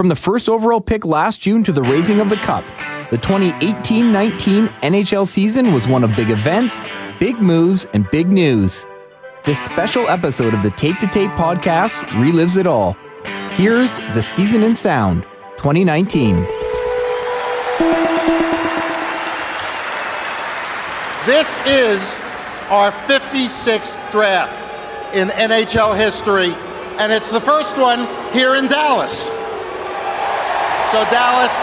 From the first overall pick last June to the raising of the cup, the 2018 19 NHL season was one of big events, big moves, and big news. This special episode of the Tape to Tape podcast relives it all. Here's the Season in Sound 2019. This is our 56th draft in NHL history, and it's the first one here in Dallas. So, Dallas,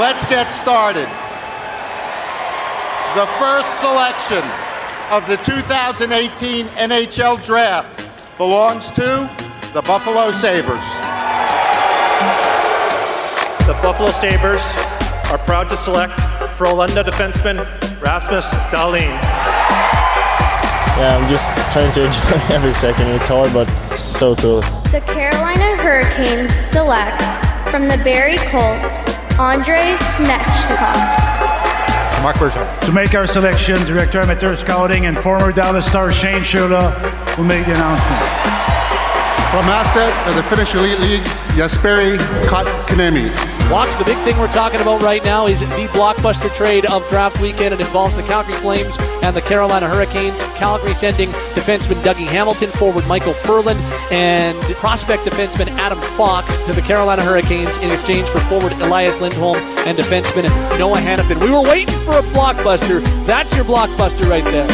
let's get started. The first selection of the 2018 NHL Draft belongs to the Buffalo Sabres. The Buffalo Sabres are proud to select Frölunda defenseman Rasmus Dahlin. Yeah, I'm just trying to enjoy every second. It's hard, but it's so cool. The Carolina Hurricanes select from the Barrie Colts Andrei Svechnikov. Marc Bergevin. To make our selection, Director Amateur Scouting and former Dallas Star Shane Churla will make the announcement. From Ässät of the Finnish Elite League, Jesperi Kotkaniemi. Watch the big thing we're talking about right now is the blockbuster trade of draft weekend. It involves the Calgary Flames and the Carolina Hurricanes. Calgary sending defenseman Dougie Hamilton, forward Michael Ferland, and prospect defenseman Adam Fox to the Carolina Hurricanes in exchange for forward Elias Lindholm and defenseman Noah Hanifin. We were waiting for a blockbuster. That's your blockbuster right there.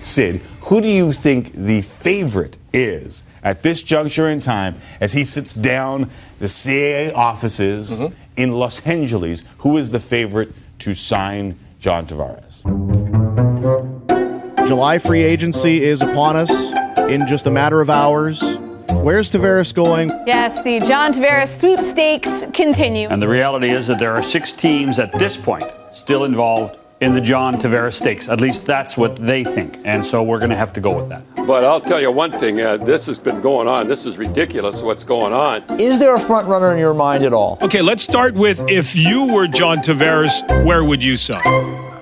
Sid, who do you think the favorite is at this juncture in time as he sits down the CAA offices mm-hmm. in Los Angeles? Who is the favorite to sign John Tavares? July free agency is upon us in just a matter of hours. Where's Tavares going? Yes, the John Tavares sweepstakes continue. And the reality is that there are six teams at this point still involved in the John Tavares stakes. At least that's what they think. And so we're going to have to go with that. But I'll tell you one thing uh, this has been going on. This is ridiculous what's going on. Is there a front runner in your mind at all? Okay, let's start with if you were John Tavares, where would you sign?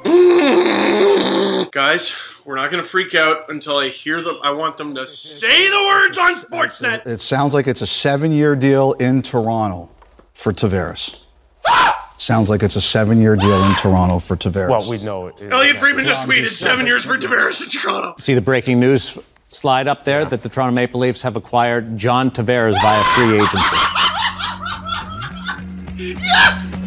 Guys, we're not going to freak out until I hear them. I want them to say the words on Sportsnet. It sounds like it's a seven year deal in Toronto for Tavares. Sounds like it's a seven-year deal in Toronto for Tavares. Well, we know it. Elliotte Friedman just tweeted seven years for Tavares in Toronto. See the breaking news slide up there that the Toronto Maple Leafs have acquired John Tavares via free agency. yes!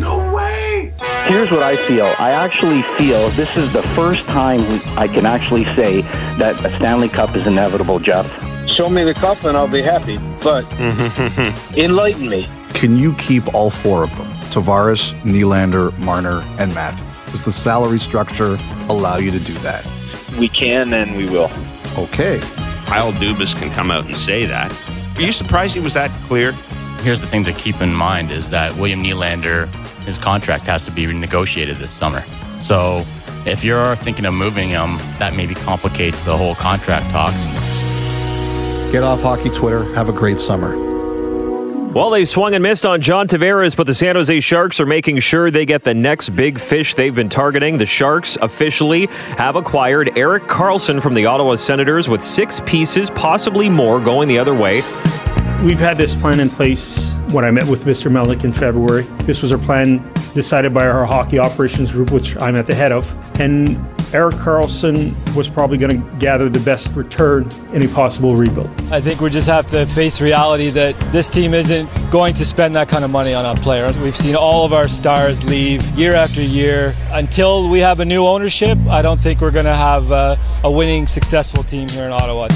No way! Here's what I feel. I actually feel this is the first time I can actually say that a Stanley Cup is inevitable, Jeff. Show me the cup and I'll be happy. But enlighten me. Can you keep all four of them? Tavares, Nylander, Marner, and Matt. Does the salary structure allow you to do that? We can and we will. Okay. Kyle Dubas can come out and say that. Are you surprised he was that clear? Here's the thing to keep in mind is that William Nylander, his contract has to be renegotiated this summer. So if you're thinking of moving him, that maybe complicates the whole contract talks. Get off hockey Twitter. Have a great summer. Well, they swung and missed on John Tavares, but the San Jose Sharks are making sure they get the next big fish they've been targeting. The Sharks officially have acquired Erik Karlsson from the Ottawa Senators with six pieces, possibly more, going the other way. We've had this plan in place when I met with Mr. Melnyk in February. This was our plan decided by our hockey operations group, which I'm at the head of. And Erik Karlsson was probably going to gather the best return in a possible rebuild. I think we just have to face reality that this team isn't going to spend that kind of money on a player. We've seen all of our stars leave year after year. Until we have a new ownership, I don't think we're going to have a, a winning, successful team here in Ottawa.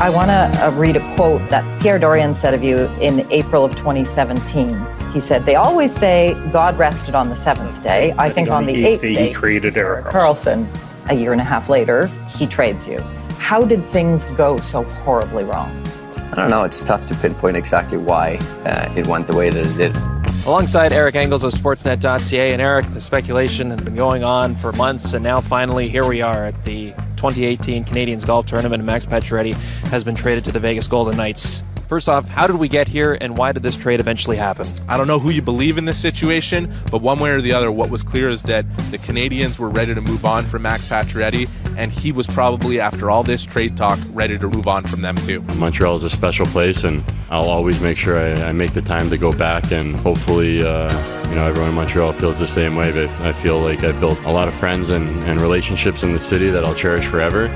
I want to uh, read a quote that Pierre Dorion said of you in April of 2017. He said, They always say God rested on the seventh day. I, I think, think, on the, the eighth, day, he created Erik Karlsson. A year and a half later, he trades you. How did things go so horribly wrong? I don't know. It's tough to pinpoint exactly why uh, it went the way that it did. Alongside Eric Engels of Sportsnet.ca and Eric, the speculation had been going on for months, and now finally here we are at the 2018 Canadiens Golf Tournament. And Max Pacioretty has been traded to the Vegas Golden Knights First off, how did we get here and why did this trade eventually happen? I don't know who you believe in this situation, but one way or the other, what was clear is that the Canadiens were ready to move on from Max Pacioretty, and he was probably, after all this trade talk, ready to move on from them too. Montreal is a special place, and I'll always make sure I, I make the time to go back, and hopefully, uh, you know, everyone in Montreal feels the same way. But I feel like I've built a lot of friends and, and relationships in the city that I'll cherish forever.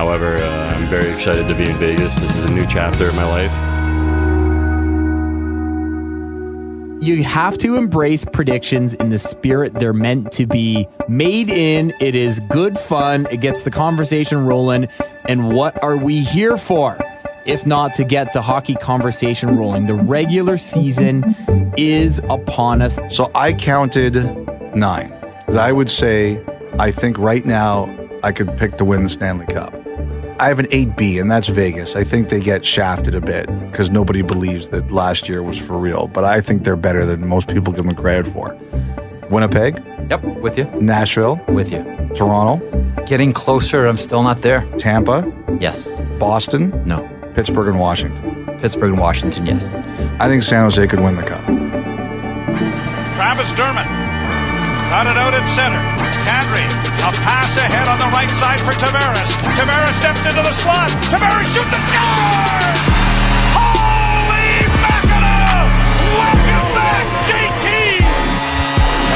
However, uh, I'm very excited to be in Vegas. This is a new chapter in my life. You have to embrace predictions in the spirit they're meant to be made in. It is good fun. It gets the conversation rolling. And what are we here for? If not to get the hockey conversation rolling. The regular season is upon us. So I counted nine. I would say, I think right now I could pick to win the Stanley Cup. I have an 8B, and that's Vegas. I think they get shafted a bit because nobody believes that last year was for real, but I think they're better than most people give them credit for. Winnipeg? Yep, with you. Nashville? With you. Toronto? Getting closer, I'm still not there. Tampa? Yes. Boston? No. Pittsburgh and Washington? Pittsburgh and Washington, yes. I think San Jose could win the cup. Travis Dermott got it out at center. Kadri, a pass ahead on the right side for Tavares. Tavares steps into the slot. Tavares shoots and scores! Holy mackerel! Welcome back, JT!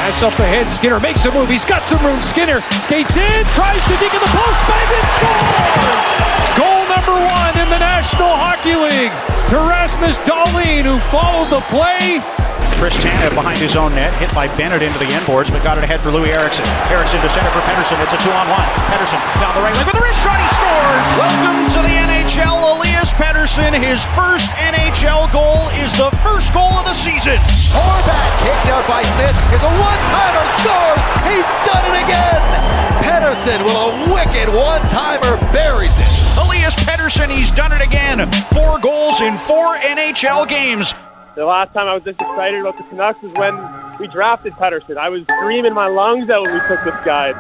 Pass up ahead. Skinner makes a move. He's got some room. Skinner skates in, tries to dig in the post, bang and scores! Goal number one in the National Hockey League to Rasmus Dahlin, who followed the play. Chris Tanev behind his own net, hit by Bennett into the end boards, but got it ahead for Loui Eriksson. Erickson to center for Pettersson. It's a two-on-one. Pettersson down the right wing with a wrist shot. He scores. Welcome to the NHL. Elias Pettersson. His first NHL goal is the first goal of the season. Horvat kicked out by Smith. It's a one-timer. Scores. He's done it again. Pettersson with a wicked one-timer buries it. Elias Pettersson. He's done it again. Four goals in four NHL games. The last time I was this excited about the Canucks was when we drafted Pettersson. I was screaming my lungs out when we took this guy.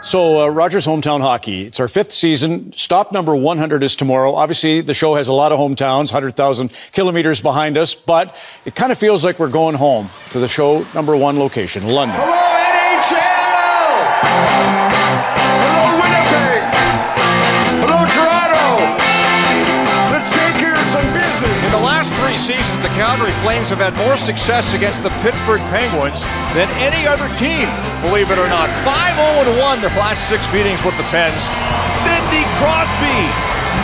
So, uh, Rogers Hometown Hockey. It's our fifth season. Stop number 100 is tomorrow. Obviously, the show has a lot of hometowns, 100,000 kilometers behind us, but it kind of feels like we're going home to the show number one location, London. Hello, Winnipeg! Flames have had more success against the Pittsburgh Penguins than any other team, believe it or not. 5 0 1 their last six meetings with the Pens. Sidney Crosby!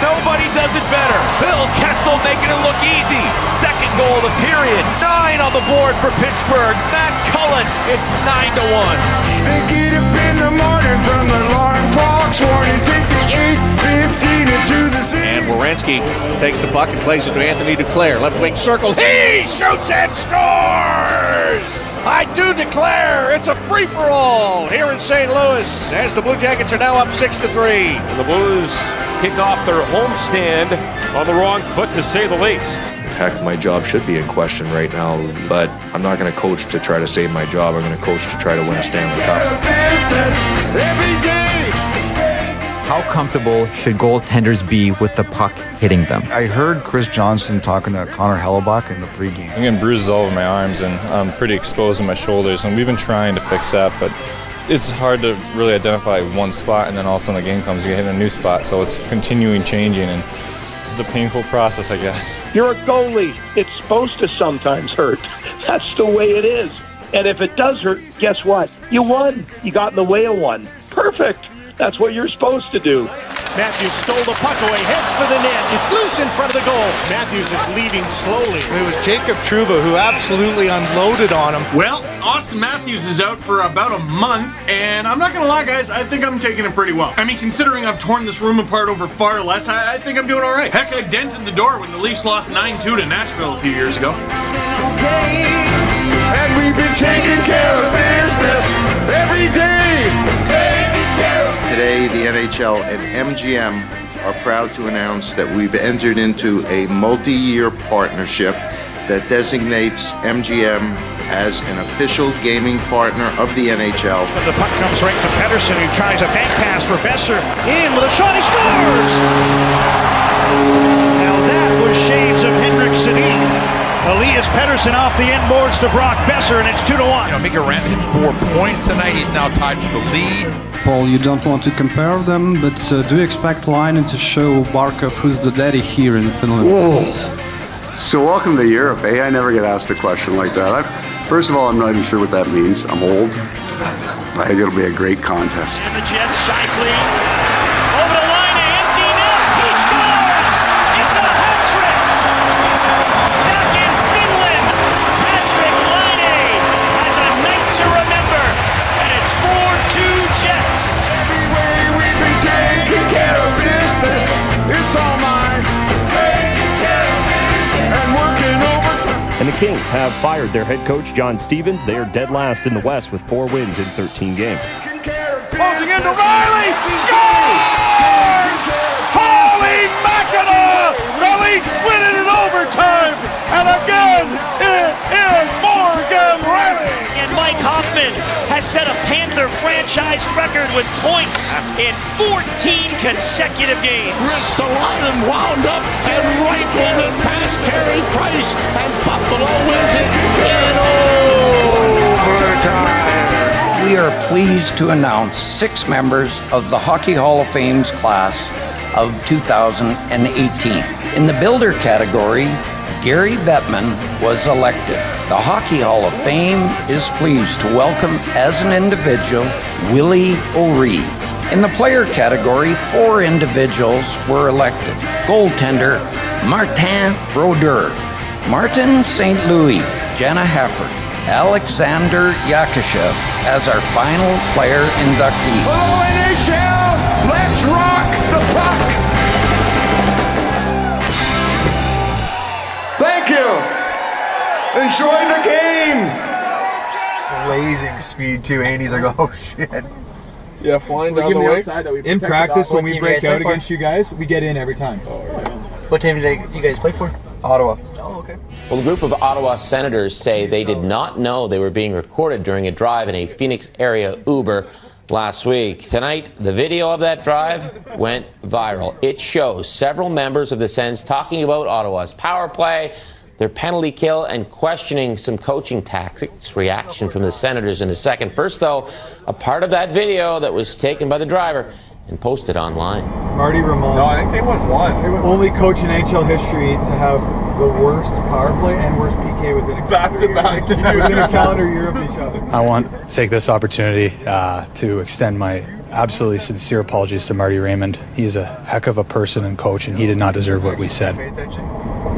Nobody does it better. Phil Kessel making it look easy. Second goal of the period. Nine on the board for Pittsburgh. Matt Cullen, it's 9 to 1. They get up in the morning from the alarm clock's warning. Take the 815 into the city. And Werenski takes the puck and plays it to Anthony Duclair. Left wing circle. He shoots and scores! I do declare it's a free for all here in St. Louis as the Blue Jackets are now up 6 to 3. The Blues kick off their homestand on the wrong foot, to say the least. Heck, my job should be in question right now, but I'm not going to coach to try to save my job. I'm going to coach to try to win a Stanley Cup. Every day! How comfortable should goaltenders be with the puck hitting them? I heard Chris Johnston talking to Connor Hellebuyck in the pregame. I'm getting bruises all over my arms and I'm pretty exposed in my shoulders, and we've been trying to fix that, but it's hard to really identify one spot, and then all of a sudden the game comes, you hit a new spot, so it's continuing changing, and it's a painful process, I guess. You're a goalie. It's supposed to sometimes hurt. That's the way it is. And if it does hurt, guess what? You won. You got in the way of one. Perfect. That's what you're supposed to do. Matthews stole the puck away, heads for the net. It's loose in front of the goal. Matthews is leaving slowly. It was Jacob Trouba who absolutely unloaded on him. Well, Auston Matthews is out for about a month, and I'm not gonna lie, guys, I think I'm taking it pretty well. I mean, considering I've torn this room apart over far less, I, I think I'm doing all right. Heck, I dented the door when the Leafs lost 9-2 to Nashville a few years ago. And we've been taking care of business every day. Taking care of Today, the NHL and MGM are proud to announce that we've entered into a multi year partnership that designates MGM as an official gaming partner of the NHL. The puck comes right to Pettersson, who tries a bank pass for Boeser. In with a shot, he scores! Now that was shades of Henrik Sedin. Elias Pettersson off the end boards to Brock Boeser, and it's two to one. You know, Mika Rantanen hit four points tonight. He's now tied for the lead. Paul, you don't want to compare them, but uh, do you expect Lainen to show Barkov who's the daddy here in Finland? Whoa. So welcome to Europe, eh? I never get asked a question like that. I, first of all, I'm not even sure what that means. I'm old. I think it'll be a great contest. And the Jets cycling Kings have fired their head coach, John Stevens. They are dead last in the West with four wins in 13 games. Closing into Rielly. Scores! Holy Mackinac! The Leafs win it in overtime. And again, it is Morgan Rielly. And Mike Hoffman has set a Panther franchise record with points in 14 consecutive games. Ristolainen wound up and rifled it past Carey Price, and Buffalo wins it in overtime. We are pleased to announce six members of the Hockey Hall of Fame's class of 2018. In the builder category, Gary Bettman was elected. The Hockey Hall of Fame is pleased to welcome as an individual Willie O'Ree. In the player category, four individuals were elected. Goaltender Martin Brodeur, Martin St. Louis, Jayna Hefford, Alexander Yakushev as our final player inductee. Hello, NHL! Let's rock the puck! Thank you! Enjoy the game! blazing speed too. Andy's like, oh shit. Yeah, flying We're down the the way. outside that we In practice, when we break out play for? against you guys, we get in every time. Oh, what team did you guys play for? Ottawa. Oh, okay. Well, a group of Ottawa senators say they did not know they were being recorded during a drive in a Phoenix area Uber last week. Tonight, the video of that drive went viral. It shows several members of the Sens talking about Ottawa's power play, their penalty kill, and questioning some coaching tactics. Reaction from the senators in a second. First, though, a part of that video that was taken by the driver and posted online. Marty Raymond. No, I think they went one. Only coach in NHL history to have the worst power play and worst PK within a Back to back within a calendar year of each other. I want to take this opportunity uh, to extend my absolutely sincere apologies to Marty Raymond. He is a heck of a person and coach, and he did not deserve what we said. Pay attention.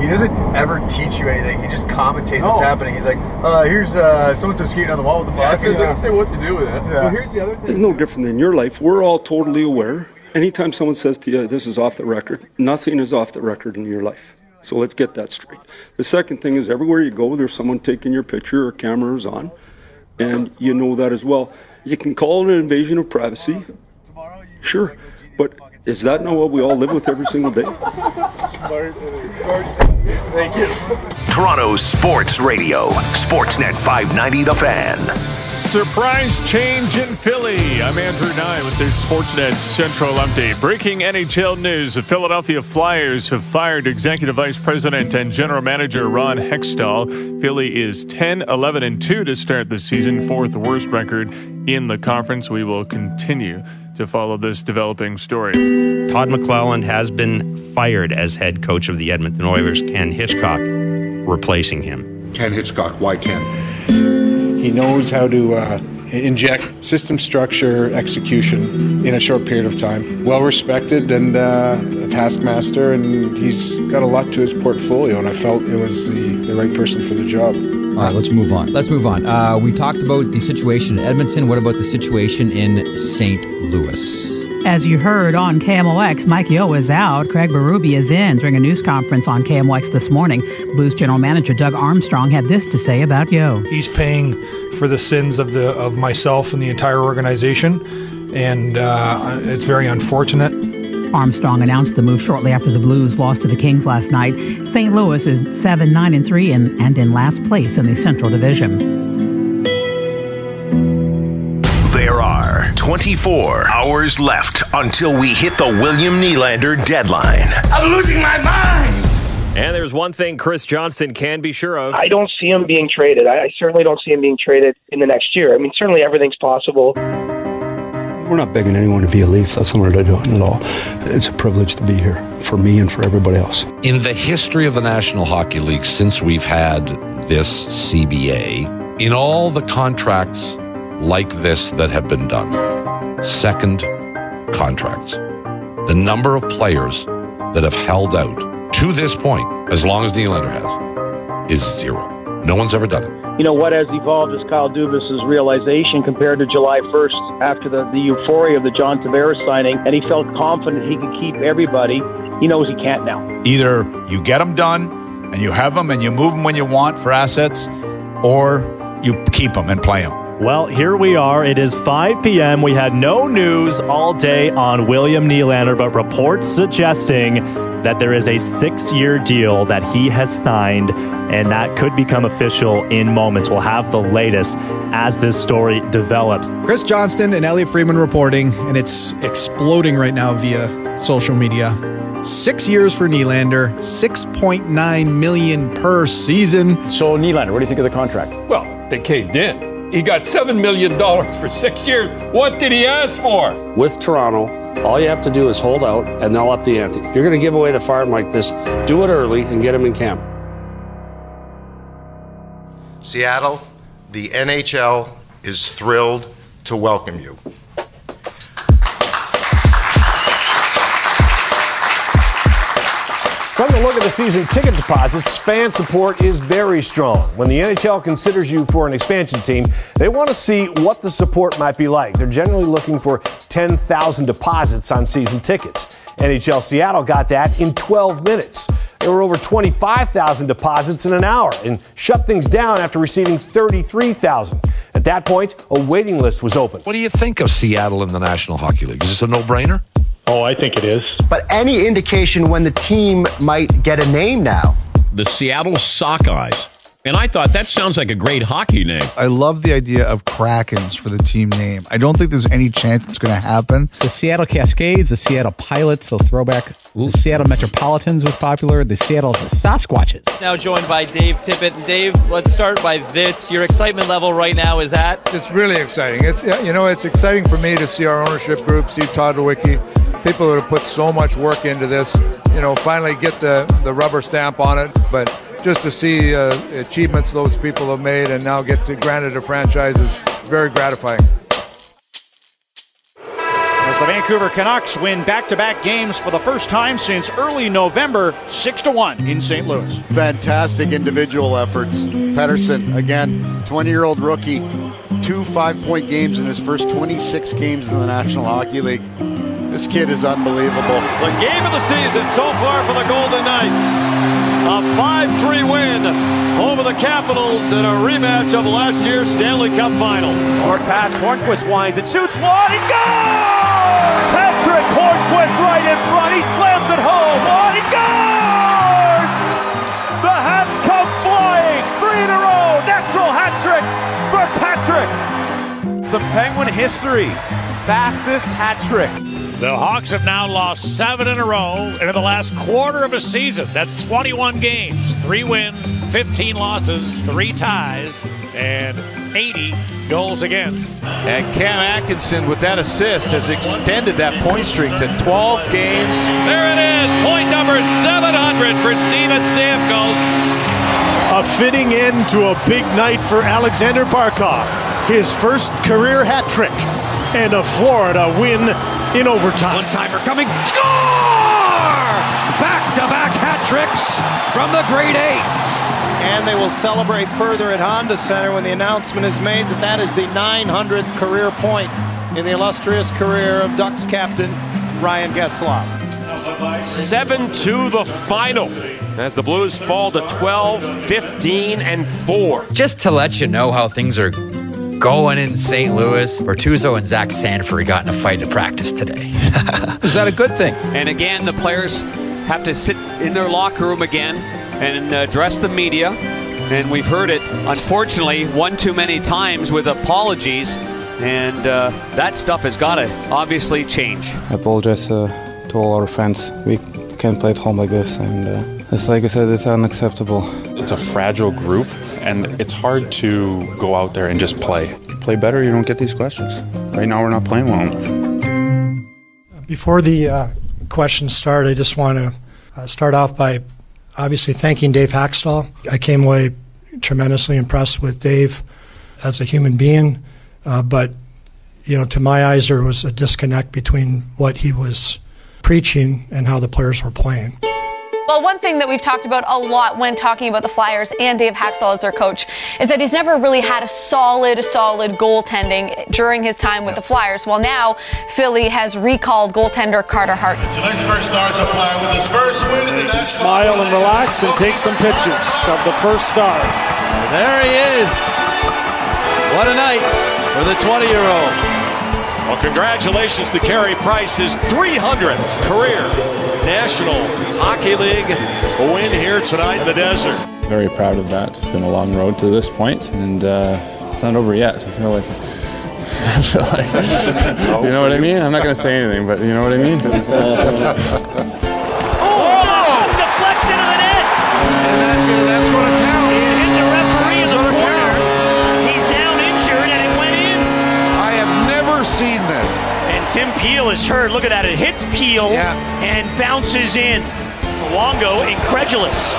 He doesn't ever teach you anything. He just commentates what's happening. He's like, uh, here's uh, so and so skating on the wall with the Yeah, puck. it doesn't say what to do with it. Yeah. Well, here's the other It's no different than your life. We're all totally aware. Anytime someone says to you, this is off the record, nothing is off the record in your life. So let's get that straight. The second thing is everywhere you go, there's someone taking your picture or camera is on, and you know that as well. You can call it an invasion of privacy. Sure. But is that not what we all live with every single day? Thank you. Toronto Sports Radio, Sportsnet 590 The Fan. Surprise change in Philly. I'm Andrew Nye with this Sportsnet Central update. Breaking NHL news. The Philadelphia Flyers have fired Executive Vice President and General Manager Ron Hextall. Philly is 10, 11, and 2 to start the season, fourth worst record in the conference. We will continue to follow this developing story. Todd McLellan has been fired as head coach of the Edmonton Oilers. Ken Hitchcock replacing him. Ken Hitchcock, why Ken? He knows how to uh, inject system structure execution in a short period of time. Well respected and uh, a taskmaster, and he's got a lot to his portfolio, and I felt it was the, the right person for the job. All right, let's move on. Let's move on. Uh, we talked about the situation in Edmonton. What about the situation in St. Louis? As you heard on KMOX, Mike Yeo is out. Craig Berube is in during a news conference on KMOX this morning. Blues general manager Doug Armstrong had this to say about Yeo. He's paying for the sins of the of myself and the entire organization, and uh, it's very unfortunate. Armstrong announced the move shortly after the Blues lost to the Kings last night. St. Louis is 7 9 and 3 and, and in last place in the Central Division. 24 hours left until we hit the William Nylander deadline. I'm losing my mind! And there's one thing Chris Johnston can be sure of. I don't see him being traded. I, I certainly don't see him being traded in the next year. I mean, certainly everything's possible. We're not begging anyone to be a Leaf. That's not what I do at all. It's a privilege to be here for me and for everybody else. In the history of the National Hockey League, since we've had this CBA, in all the contracts like this that have been done, second contracts, the number of players that have held out to this point, as long as Nylander has, is zero. No one's ever done it. You know, what has evolved is Kyle Dubas' realization compared to July 1st after the, the euphoria of the John Tavares signing, and he felt confident he could keep everybody. He knows he can't now. Either you get them done and you have them and you move them when you want for assets, or you keep them and play them. Well, here we are. It is 5 p.m. We had no news all day on William Nylander, but reports suggesting that there is a six year deal that he has signed, and that could become official in moments. We'll have the latest as this story develops. Chris Johnston and Elliotte Friedman reporting, and it's exploding right now via social media. Six years for Nylander, 6.9 million per season. So Nylander, what do you think of the contract? Well, they caved in. He got $7 million for six years. What did he ask for? With Toronto, all you have to do is hold out and they'll up the ante. If you're going to give away the farm like this, do it early and get him in camp. Seattle, the NHL is thrilled to welcome you. From the look at the season ticket deposits, fan support is very strong. When the NHL considers you for an expansion team, they want to see what the support might be like. They're generally looking for 10,000 deposits on season tickets. NHL Seattle got that in 12 minutes. There were over 25,000 deposits in an hour and shut things down after receiving 33,000. At that point, a waiting list was open. What do you think of Seattle in the National Hockey League? Is this a no brainer? Oh, I think it is. But any indication when the team might get a name now? The Seattle Sockeyes. And I thought that sounds like a great hockey name. I love the idea of Krakens for the team name. I don't think there's any chance it's going to happen. The Seattle Cascades, the Seattle Pilots, the throwback. Ooh. The Seattle Metropolitans was popular. The Seattle Sasquatches. Now joined by Dave Tippett. And Dave, let's start by this. Your excitement level right now is at? It's really exciting. It's you know it's exciting for me to see our ownership group, see Tod Leiweke, people that have put so much work into this. You know, finally get the the rubber stamp on it, but just to see uh, achievements those people have made and now get to granted a franchise is very gratifying. As the Vancouver Canucks win back-to-back games for the first time since early November, six to one in St. Louis. Fantastic individual efforts. Pettersson, again, 20-year-old rookie, two five-point games in his first 26 games in the National Hockey League. This kid is unbelievable. The game of the season so far for the Golden Knights. A 5-3 win over the Capitals in a rematch of last year's Stanley Cup final. Short pass, Hornqvist winds and shoots one. He's scores! Patrick Hornqvist right in front. He slams it home. One, he scores! The hats come flying. Three in a row. Natural hat trick for Patrick. Some Penguin history. Fastest hat trick. The Hawks have now lost seven in a row in the last quarter of a season. That's 21 games, three wins, 15 losses, three ties, and 80 goals against. And Cam Atkinson, with that assist, has extended that point streak to 12 games. There it is, point number 700 for Steven Stamkos. A fitting end to a big night for Alexander Barkov. His first career hat trick and a Florida win in overtime. One timer coming. Score! Back to back hat tricks from the Great Eights. And they will celebrate further at Honda Center when the announcement is made that that is the 900th career point in the illustrious career of Ducks captain Ryan Getzlaf. 7 to the final as the Blues fall to 12, 15, and 4. Just to let you know how things are going in St. Louis. Bortuzzo and Zach Sanford got in a fight at practice today. Is that a good thing? And again, the players have to sit in their locker room again and address the media. And we've heard it, unfortunately, one too many times with apologies. And uh, that stuff has got to obviously change. I apologize uh, to all our fans. We can't play at home like this, and uh, it's like I said, it's unacceptable. It's a fragile group, and it's hard to go out there and just play. Play better, you don't get these questions. Right now, we're not playing well enough. Before the uh, questions start, I just want to uh, start off by obviously thanking Dave Hakstol. I came away tremendously impressed with Dave as a human being, uh, but you know, to my eyes, there was a disconnect between what he was preaching and how the players were playing. Well, one thing that we've talked about a lot when talking about the Flyers and Dave Hakstol as their coach is that he's never really had a solid, solid goaltending during his time with the Flyers. Well, now Philly has recalled goaltender Carter Hart. Tonight's first Stars a Flyer with his first win in the national. Smile and relax and take some pictures of the first star. There he is. What a night for the 20 year old. Well, congratulations to Carey Price, his 300th career National Hockey League win here tonight in the desert. Very proud of that. It's been a long road to this point, and uh, it's not over yet. I feel like. I feel like, you know what I mean? I'm not going to say anything, but you know what I mean? Tim Peel is hurt. Look at that. It hits Peel and bounces in. Luongo incredulous.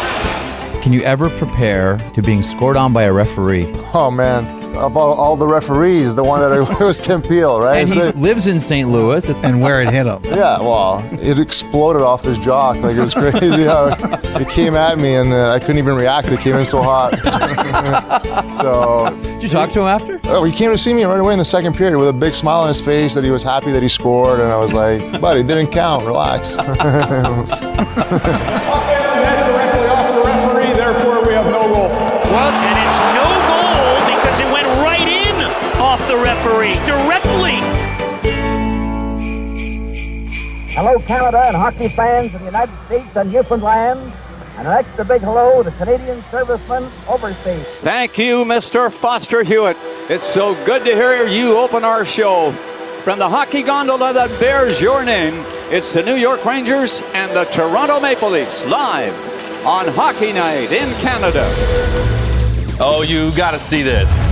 Can you ever prepare to being scored on by a referee? Oh man, of all, all the referees, the one that I, was Tim Peel, right? And he lives in St. Louis. And where it hit him. yeah, well, it exploded off his jock. Like it was crazy how it came at me, and uh, I couldn't even react. It came in so hot. so, did you talk to him after? Oh, he came to see me right away in the second period with a big smile on his face that he was happy that he scored, and I was like, "Buddy, it didn't count. Relax." Referee directly. Hello, Canada and hockey fans of the United States and Newfoundland. And an extra big hello to Canadian servicemen overseas. Thank you, Mr. Foster Hewitt. It's so good to hear you open our show. From the hockey gondola that bears your name, it's the New York Rangers and the Toronto Maple Leafs live on Hockey Night in Canada. Oh, you got to see this.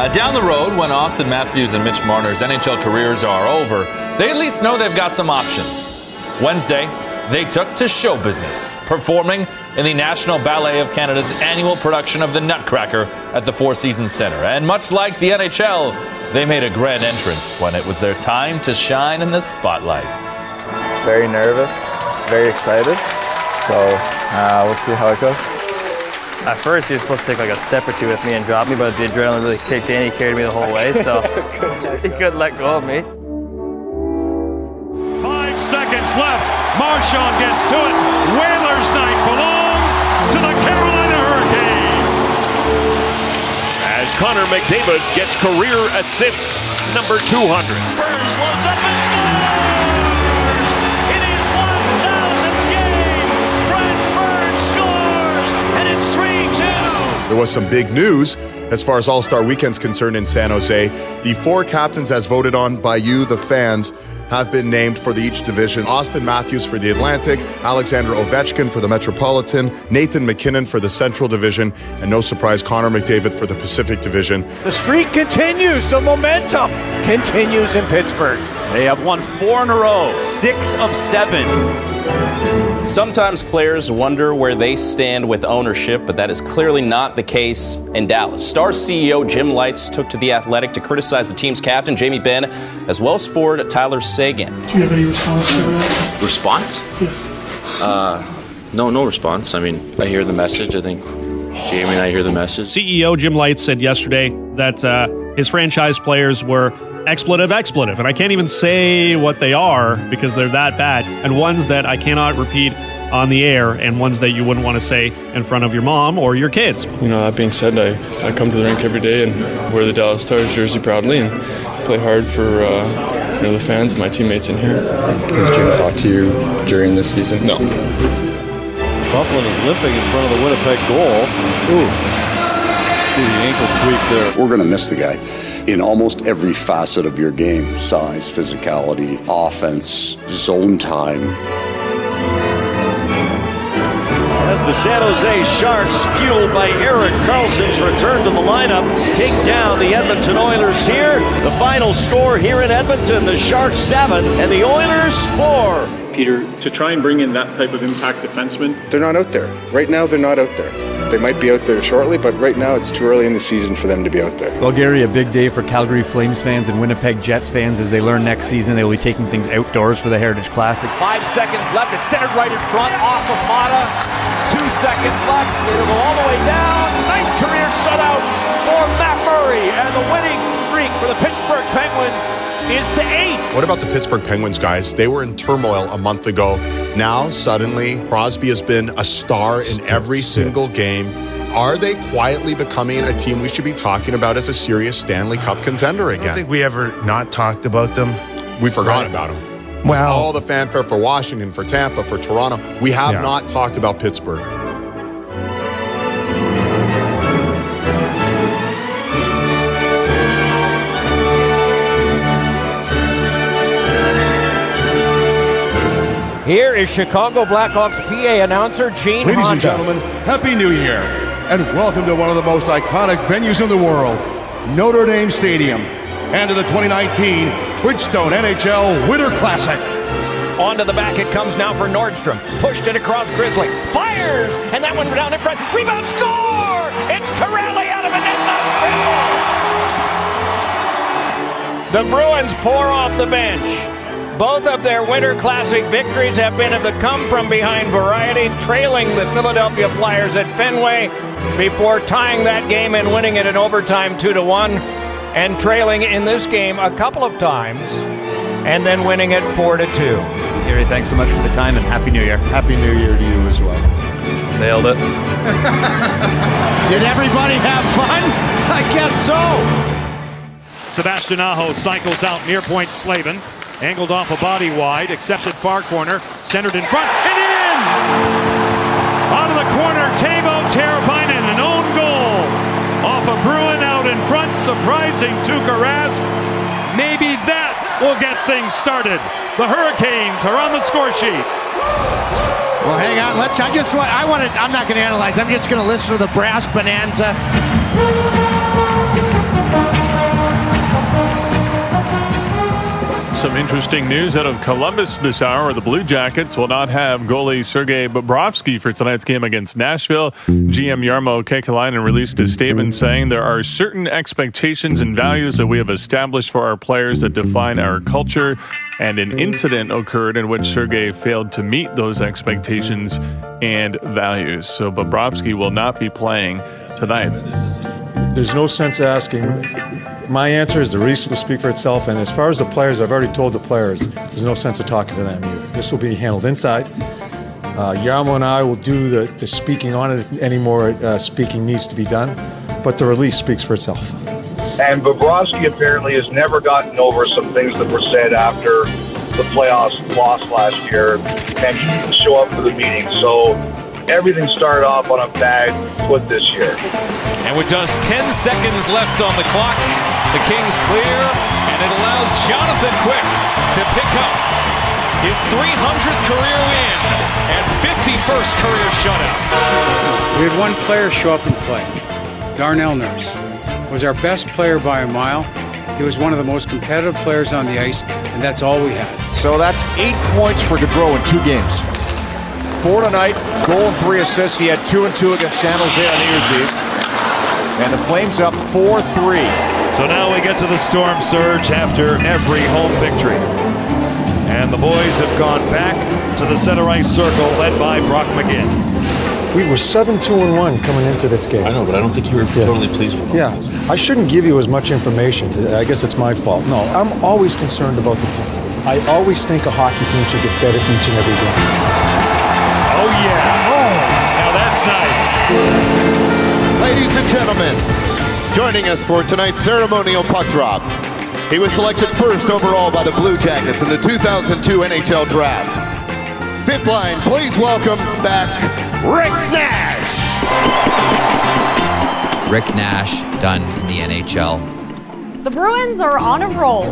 Uh, down the road, when Auston Matthews and Mitch Marner's NHL careers are over, they at least know they've got some options. Wednesday, they took to show business, performing in the National Ballet of Canada's annual production of The Nutcracker at the Four Seasons Center. And much like the NHL, they made a grand entrance when it was their time to shine in the spotlight. very nervous, very excited. So uh, we'll see how it goes. At first, he was supposed to take like a step or two with me and drop me, but the adrenaline really kicked in. He carried me the whole way, so he couldn't let go of me. Five seconds left. Marshawn gets to it. Whalers night belongs to the Carolina Hurricanes. As Connor McDavid gets career assists number 200. Burns loads up There was some big news as far as All Star Weekend's concerned in San Jose. The four captains, as voted on by you, the fans, have been named for the each division. Auston Matthews for the Atlantic, Alexander Ovechkin for the Metropolitan, Nathan MacKinnon for the Central Division, and no surprise, Connor McDavid for the Pacific Division. The streak continues. The momentum continues in Pittsburgh. They have won four in a row, six of seven. Sometimes players wonder where they stand with ownership, but that is clearly not the case in Dallas. Star CEO Jim Lites took to The Athletic to criticize the team's captain, Jamie Benn, as well as forward Tyler Seguin. Do you have any response to that? Response? Yes. Uh, no, no response. I mean, I hear the message. I think Jamie and I hear the message. CEO Jim Light said yesterday that uh, his franchise players were expletive, expletive, and I can't even say what they are because they're that bad, and ones that I cannot repeat on the air, and ones that you wouldn't want to say in front of your mom or your kids. You know, that being said, I, I come to the rink every day and wear the Dallas Stars jersey proudly and play hard for uh, you know, the fans, my teammates in here. Has Jim talked to you during this season? No. Byfuglien is limping in front of the Winnipeg goal. Ooh. See the ankle tweak there. We're going to miss the guy in almost every facet of your game size, physicality, offense, zone time. As The San Jose Sharks, fueled by Erik Karlsson's return to the lineup, take down the Edmonton Oilers here. The final score here in Edmonton, the Sharks 7 and the Oilers 4. Peter, to try and bring in that type of impact defenseman, They're not out there. Right now, they're not out there. They might be out there shortly, but right now it's too early in the season for them to be out there. Well, Gary, a big day for Calgary Flames fans and Winnipeg Jets fans as they learn next season they will be taking things outdoors for the Heritage Classic. Five seconds left. It's centered right in front off of Mata. Two seconds left. It'll go all the way down. Ninth career shutout for Matt Murray. And the winning streak for the Pittsburgh Penguins is to eight. What about the Pittsburgh Penguins, guys? They were in turmoil a month ago. Now, suddenly, Crosby has been a star in every single game. Are they quietly becoming a team we should be talking about as a serious Stanley Cup contender again? I don't think we ever not talked about them. We forgot Right. about them. Well- all the fanfare for Washington, for Tampa, for Toronto. We have Yeah. not talked about Pittsburgh. Here is Chicago Blackhawks PA announcer Gene Ladies Honda. and gentlemen, Happy New Year, and welcome to one of the most iconic venues in the world, Notre Dame Stadium, and to the 2019 Bridgestone NHL Winter Classic. On to the back it comes now for Nordstrom. Pushed it across Grizzly. Fires! And that one down in front. Rebound score! It's Kuraly out of a net. The Bruins pour off the bench. Both of their Winter Classic victories have been of the come from behind variety, trailing the Philadelphia Flyers at Fenway before tying that game and winning it in overtime 2 to 1 and trailing in this game a couple of times and then winning it 4 to 2. Gary, thanks so much for the time and Happy New Year. Happy New Year to you as well. Nailed it. Did everybody have fun? I guess so. Sebastian Aho cycles out near point Slavin. Angled off a body wide, accepted far corner, centered in front, and in! Out of the corner, Teuvo Teravainen, an own goal. Off a Bruin out in front, surprising Tuukka Rask. Maybe that will get things started. The Hurricanes are on the score sheet. Well, hang on. Let's. I just want. I want to. I'm not going to analyze. I'm just going to listen to the brass bonanza. Some interesting news out of Columbus this hour. The Blue Jackets will not have goalie Sergei Bobrovsky for tonight's game against Nashville. GM Jarmo Kekalainen released a statement saying there are certain expectations and values that we have established for our players that define our culture, and an incident occurred in which Sergei failed to meet those expectations and values. So Bobrovsky will not be playing tonight. There's no sense asking. My answer is the release will speak for itself. And as far as the players, I've already told the players there's no sense of talking to them either. This will be handled inside. Uh, Jarmo and I will do the, the speaking on it if any more uh, speaking needs to be done. But the release speaks for itself. And Bobrovsky apparently has never gotten over some things that were said after the playoffs loss last year, and he didn't show up for the meeting. So everything started off on a bad foot this year. And with just 10 seconds left on the clock, the Kings clear, and it allows Jonathan Quick to pick up his 300th career win and 51st career shutout. We had one player show up and play. Darnell Nurse was our best player by a mile. He was one of the most competitive players on the ice, and that's all we had. So that's eight points for Gaudreau in two games. Four tonight, goal and three assists. He had two and two against San Jose on New Year's Eve. And the Flames up 4 3. So now we get to the storm surge after every home victory. And the boys have gone back to the center ice circle led by Brock McGinn. We were 7 2 and 1 coming into this game. I know, but I don't think you were totally pleased with it. Yeah. I shouldn't give you as much information. To, I guess it's my fault. No, I'm always concerned about the team. I always think a hockey team should get better each and every game. That's nice. Ladies and gentlemen, joining us for tonight's ceremonial puck drop. He was selected first overall by the Blue Jackets in the 2002 NHL Draft. Fifth line, please welcome back Rick Nash. Rick Nash done in the NHL. The Bruins are on a roll.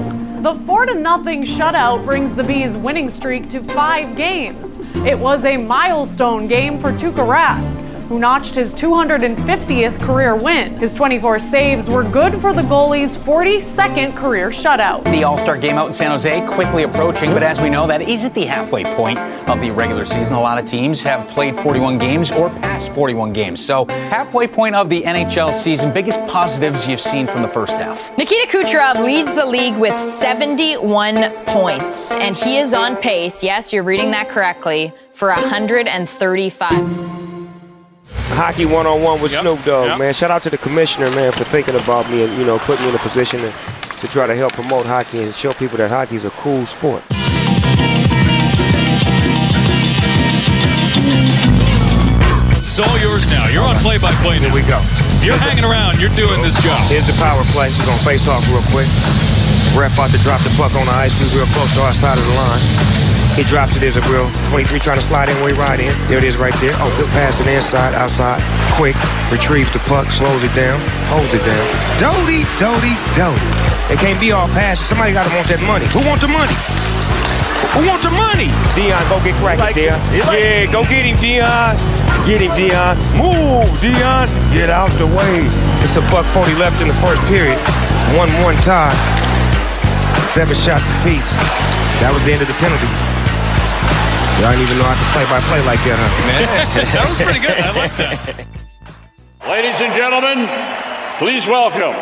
The 4 to nothing shutout brings the Bees winning streak to 5 games. It was a milestone game for Tuukka Rask who notched his 250th career win. His 24 saves were good for the goalie's 42nd career shutout. The All Star game out in San Jose quickly approaching, but as we know, that isn't the halfway point of the regular season. A lot of teams have played 41 games or past 41 games. So, halfway point of the NHL season, biggest positives you've seen from the first half. Nikita Kucherov leads the league with 71 points, and he is on pace, yes, you're reading that correctly, for 135. Hockey one on one with yep. Snoop Dogg, yep. man. Shout out to the commissioner, man, for thinking about me and you know putting me in a position to, to try to help promote hockey and show people that hockey is a cool sport. It's all yours now. You're on play-by-play. Here we go. You're hanging around. You're doing this job. Here's the power play. We're gonna face off real quick. Ref about to drop the puck on the ice. We real close to our side of the line. He drops it. as a real 23 trying to slide in way right in. There it is right there. Oh, good pass in inside, outside. Quick. Retrieves the puck, slows it down, holds it down. Doughty, Doughty, Doughty. It can't be all passes. Somebody got to want that money. Who wants the money? Who wants the money? Dion, go get cracking, like Dion. Like yeah, go get him, Dion. Get him, Dion. Move, Dion. Get out the way. It's a buck 40 left in the first period. 1-1 tie. Seven shots apiece. That was the end of the penalty. Y'all didn't even know how to play by play like that, huh? Man, that was pretty good. I like that. Ladies and gentlemen, please welcome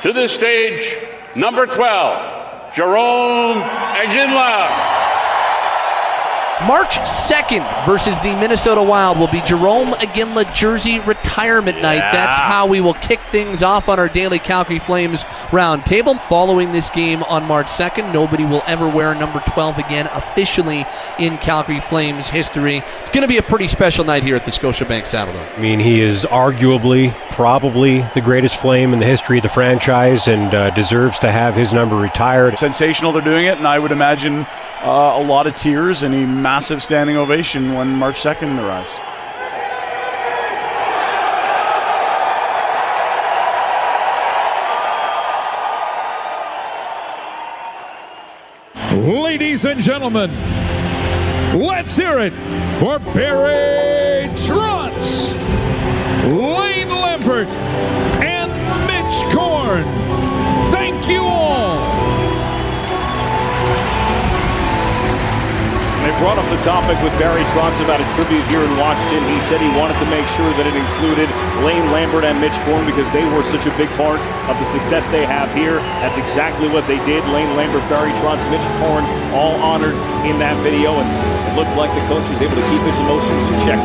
to the stage number 12, Jarome Iginla. March 2nd versus the Minnesota Wild will be Jarome Iginla jersey retirement night. That's how we will kick things off on our daily Calgary Flames roundtable. Following this game on March 2nd, nobody will ever wear number 12 again officially in Calgary Flames history. It's going to be a pretty special night here at the Scotiabank Saddledome. I mean, he is arguably, probably the greatest Flame in the history of the franchise and uh, deserves to have his number retired. Sensational they're doing it, and I would imagine uh, a lot of tears and a massive standing ovation when March 2nd arrives. Ladies and gentlemen, let's hear it for Barry Trotz, Lane Lambert, and Mitch Korn. They brought up the topic with Barry Trotz about a tribute here in Washington. He said he wanted to make sure that it included Lane Lambert and Mitch Korn because they were such a big part of the success they have here. That's exactly what they did. Lane Lambert, Barry Trotz, Mitch Korn, all honored in that video, and it looked like the coach was able to keep his emotions in check.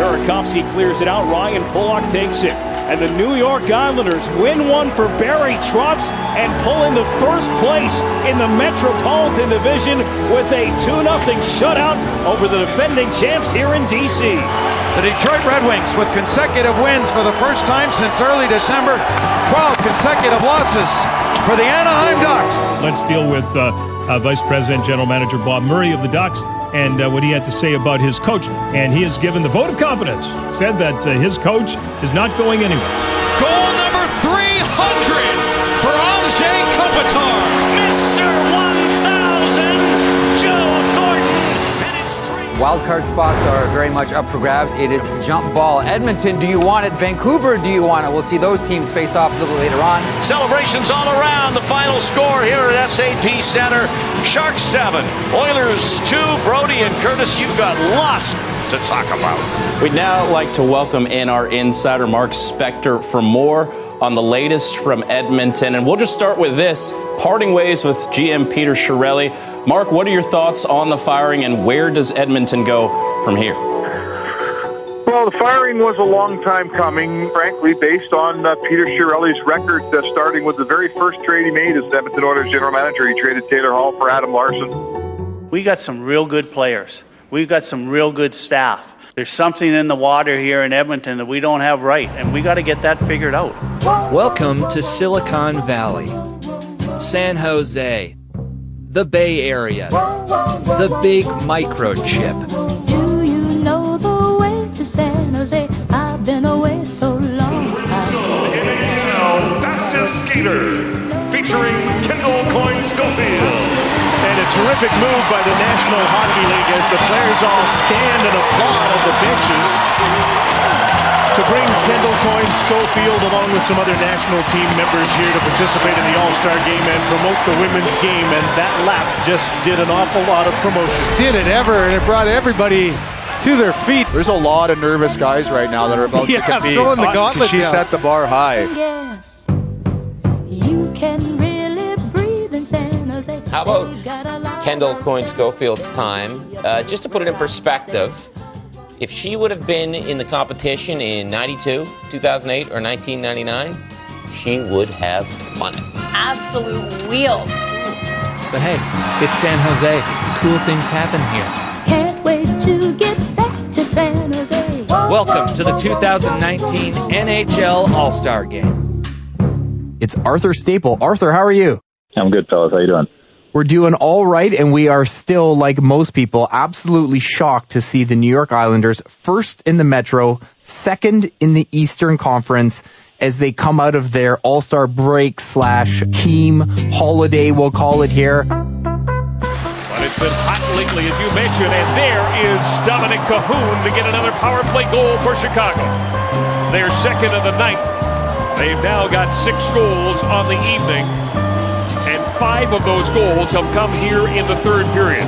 Burakovsky clears it out. Ryan Pulock takes it and the New York Islanders win one for Barry Trotz and pull into first place in the Metropolitan Division with a 2-0 shutout over the defending champs here in D.C. The Detroit Red Wings with consecutive wins for the first time since early December, 12 consecutive losses for the Anaheim Ducks. Let's deal with uh, uh, Vice President General Manager Bob Murray of the Ducks and uh, what he had to say about his coach. And he has given the vote of confidence, said that uh, his coach is not going anywhere. Goal number 300 for Wild card spots are very much up for grabs. It is jump ball. Edmonton, do you want it? Vancouver, do you want it? We'll see those teams face off a little later on. Celebrations all around. The final score here at SAP Center Sharks 7, Oilers 2. Brody and Curtis, you've got lots to talk about. We'd now like to welcome in our insider, Mark Spector, for more on the latest from Edmonton. And we'll just start with this parting ways with GM Peter Chiarelli. Mark, what are your thoughts on the firing and where does Edmonton go from here? Well, the firing was a long time coming, frankly, based on uh, Peter Chiarelli's record, uh, starting with the very first trade he made as Edmonton Oilers general manager. He traded Taylor Hall for Adam Larsson. We got some real good players. We've got some real good staff. There's something in the water here in Edmonton that we don't have right, and we got to get that figured out. Welcome to Silicon Valley, San Jose the Bay Area, the big microchip. Do you know the way to San Jose? I've been away so long. NHL fastest skater featuring Kendall Coyne Schofield And a terrific move by the National Hockey League as the players all stand and applaud on the benches to bring Kendall Coyne Schofield along with some other national team members here to participate in the All-Star game and promote the women's game. And that lap just did an awful lot of promotion. Did it ever, and it brought everybody to their feet. There's a lot of nervous guys right now that are about Yeah, to compete. throwing the gauntlet She down. set the bar high. Yes, you can really breathe in San Jose. How about You got a lot Kendall Coyne Schofield's time? Uh, just to put it in perspective, if she would have been in the competition in 92, 2008, or 1999, she would have won it. Absolute wheels. But hey, it's San Jose. Cool things happen here. Can't wait to get back to San Jose. Welcome to the 2019 NHL All Star Game. It's Arthur Staple. Arthur, how are you? I'm good, fellas. How you doing? We're doing all right, and we are still, like most people, absolutely shocked to see the New York Islanders first in the Metro, second in the Eastern Conference, as they come out of their All-Star break slash team holiday, we'll call it here. But it's been hot lately, as you mentioned, and there is Dominik Kahun to get another power play goal for Chicago. They're second of the night. They've now got six goals on the evening, five of those goals have come here in the third period.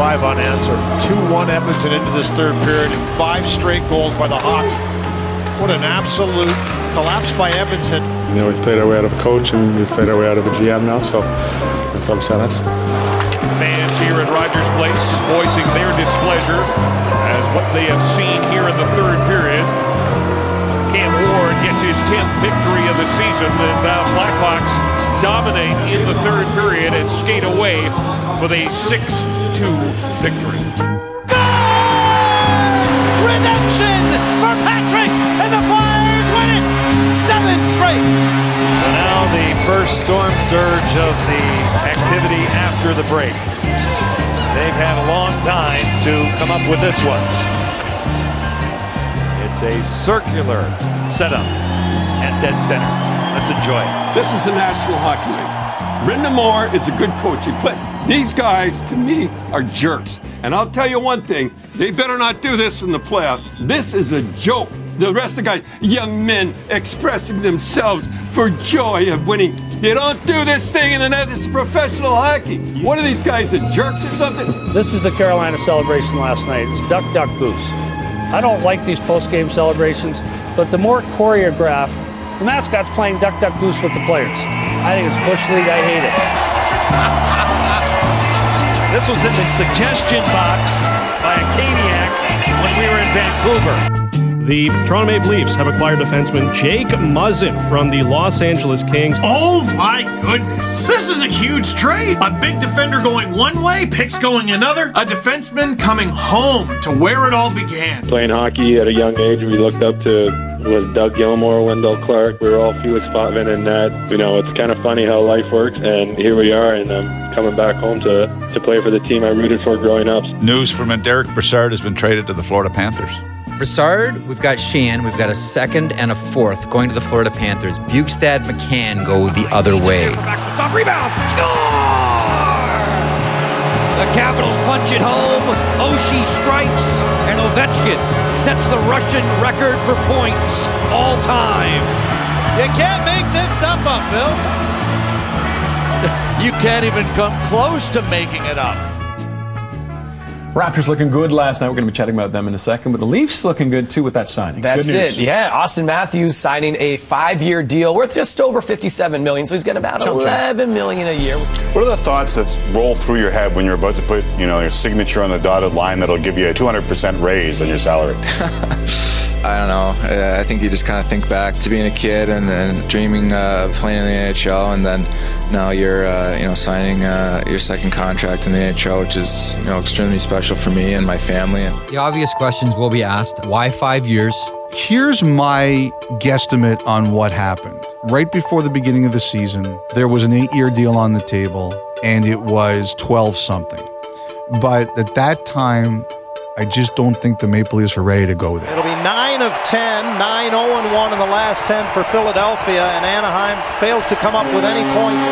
Five unanswered. 2-1 Edmonton into this third period and five straight goals by the Hawks. What an absolute collapse by Edmonton. You know, we've played our way out of a coach and we've played our way out of a GM now, so that's upset us. Fans here at Rogers Place voicing their displeasure as what they have seen here in the third period. Cam Ward gets his 10th victory of the season as now Blackhawks dominate in the third period and skate away with a 6-2 victory. Redemption for Patrick, and the Flyers win it. Seven straight. So now the first storm surge of the activity after the break. They've had a long time to come up with this one. It's a circular setup at dead center. Let's enjoy it. This is the National Hockey League. Brind'Amour is a good coach. He put these guys, to me, are jerks. And I'll tell you one thing: they better not do this in the playoffs. This is a joke. The rest of the guys, young men, expressing themselves for joy of winning. You don't do this thing in the net. It's professional hockey. What are these guys, the jerks or something? This is the Carolina celebration last night. It's Duck Duck Goose. I don't like these post-game celebrations, but the more choreographed, the mascot's playing Duck Duck Goose with the players. I think it's Bush League. I hate it. This was in the suggestion box by a Caniac when we were in Vancouver. The Toronto Maple Leafs have acquired defenseman Jake Muzzin from the Los Angeles Kings. Oh my goodness. This is a huge trade. A big defender going one way, picks going another, a defenseman coming home to where it all began. Playing hockey at a young age, we looked up to was Doug Gilmour, Wendell Clark. We were all Felix Potvin and that. You know, it's kind of funny how life works, and here we are, and I'm coming back home to, to play for the team I rooted for growing up. News from Derek Brassard has been traded to the Florida Panthers. Brassard, we've got Sheehan, we've got a second and a fourth going to the Florida Panthers. Bjugstad, McCann go the other way. Stop rebound. Score! The Capitals punch it home. Oshie strikes, and Ovechkin sets the Russian record for points all time. You can't make this stuff up, Bill. You can't even come close to making it up. Raptors looking good last night. We're going to be chatting about them in a second, but the Leafs looking good too with that signing. That's Good news. it. Yeah, Auston Matthews signing a five-year deal worth just over 57 million, so he's getting about Chump change. 11 million a year. What are the thoughts that roll through your head when you're about to put, you know, your signature on the dotted line that'll give you a 200% raise on your salary? I don't know. Uh, I think you just kind of think back to being a kid and, and dreaming uh, of playing in the NHL, and then now you're, uh, you know, signing uh, your second contract in the NHL, which is, you know, extremely special for me and my family. The obvious questions will be asked why five years? Here's my guesstimate on what happened. Right before the beginning of the season, there was an eight year deal on the table, and it was 12 something. But at that time, I just don't think the Maple Leafs are ready to go there. It'll be 9 of 10, 9 0 1 in the last 10 for Philadelphia, and Anaheim fails to come up with any points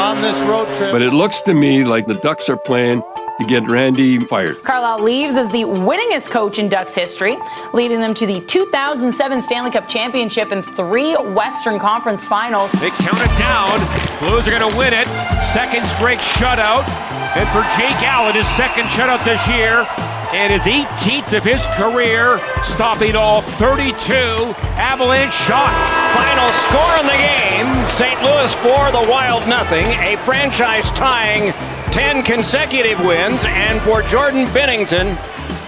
on on this road trip. But it looks to me like the Ducks are playing to get Randy fired. Carlyle leaves as the winningest coach in Ducks history, leading them to the 2007 Stanley Cup Championship and three Western Conference Finals. They count it down. Blues are going to win it. Second straight shutout. And for Jake Allen, his second shutout this year and his 18th of his career, stopping all 32 Avalanche shots. Final score in the game St. Louis 4, the Wild nothing. A franchise tying 10 consecutive wins. And for Jordan Binnington,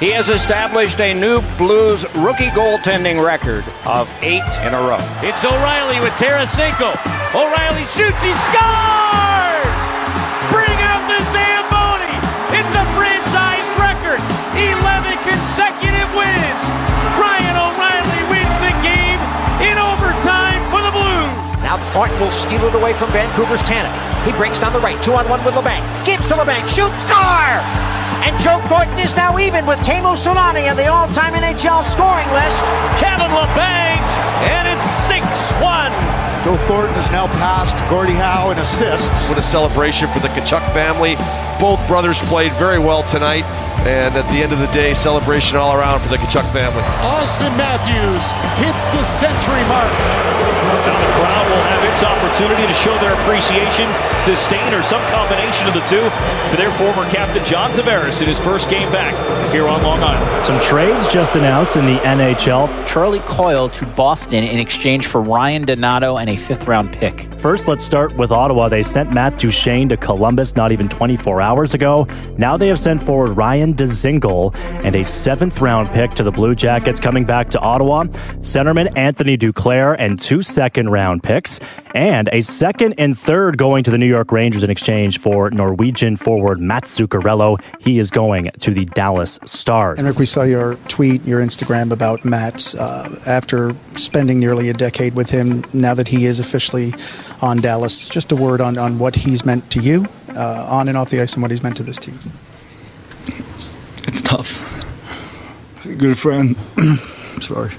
he has established a new Blues rookie goaltending record of eight in a row. It's O'Reilly with Tarasenko. O'Reilly shoots, he scores! Blues! Now Thornton will steal it away from Vancouver's Tanev. He breaks down the right, two on one with Labanc. Gives to Labanc, shoots, score! And Joe Thornton is now even with Teemu Selanne on the all-time NHL scoring list. Kevin Labanc, and it's 6-1. Joe Thornton has now passed Gordie Howe in assists. What a celebration for the Tkachuk family. Both brothers played very well tonight. And at the end of the day, celebration all around for the Tkachuk family. Auston Matthews hits the century mark. Now the crowd will have Apple its opportunity to show their appreciation, disdain, or some combination of the two for their former captain John Tavares in his first game back here on Long Island. Some trades just announced in the NHL. Charlie Coyle to Boston in exchange for Ryan Donato and a fifth round pick. First, let's start with Ottawa. They sent Matt Duchene to Columbus not even 24 hours ago. Now they have sent forward Ryan Dzingel and a seventh round pick to the Blue Jackets coming back to Ottawa. Centerman Anthony Duclair and two second round picks, and a second and third going to the New York Rangers in exchange for Norwegian forward Matt Zuccarello. He is going to the Dallas Stars. Henrik, we saw your tweet, your Instagram about Matt uh, after spending nearly a decade with him. Now that he is officially on Dallas, just a word on, on what he's meant to you uh, on and off the ice and what he's meant to this team. It's tough. Good friend. Sorry.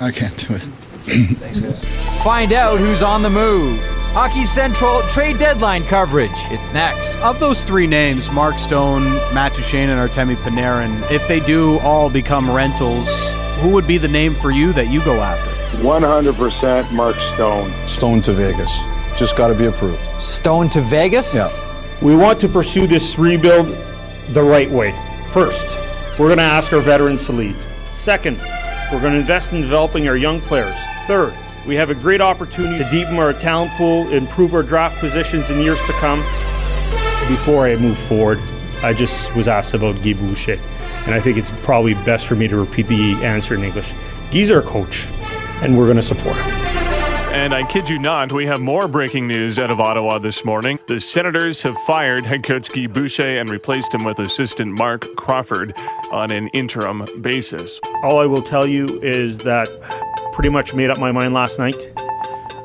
I can't do it. Thanks, guys. Find out who's on the move. Hockey Central trade deadline coverage. It's next. Of those three names, Mark Stone, Matt Duchene, and Artemi Panarin, if they do all become rentals, who would be the name for you that you go after? 100% Mark Stone. Stone to Vegas. Just got to be approved. Stone to Vegas? Yeah. We want to pursue this rebuild the right way. First, we're going to ask our veterans to lead. Second, we're going to invest in developing our young players. Third, we have a great opportunity to deepen our talent pool, improve our draft positions in years to come. Before I move forward, I just was asked about Guy Boucher, and I think it's probably best for me to repeat the answer in English. Guy's our coach, and we're going to support him. And I kid you not, we have more breaking news out of Ottawa this morning. The Senators have fired head coach Guy Boucher and replaced him with assistant Marc Crawford on an interim basis. All I will tell you is that pretty much made up my mind last night.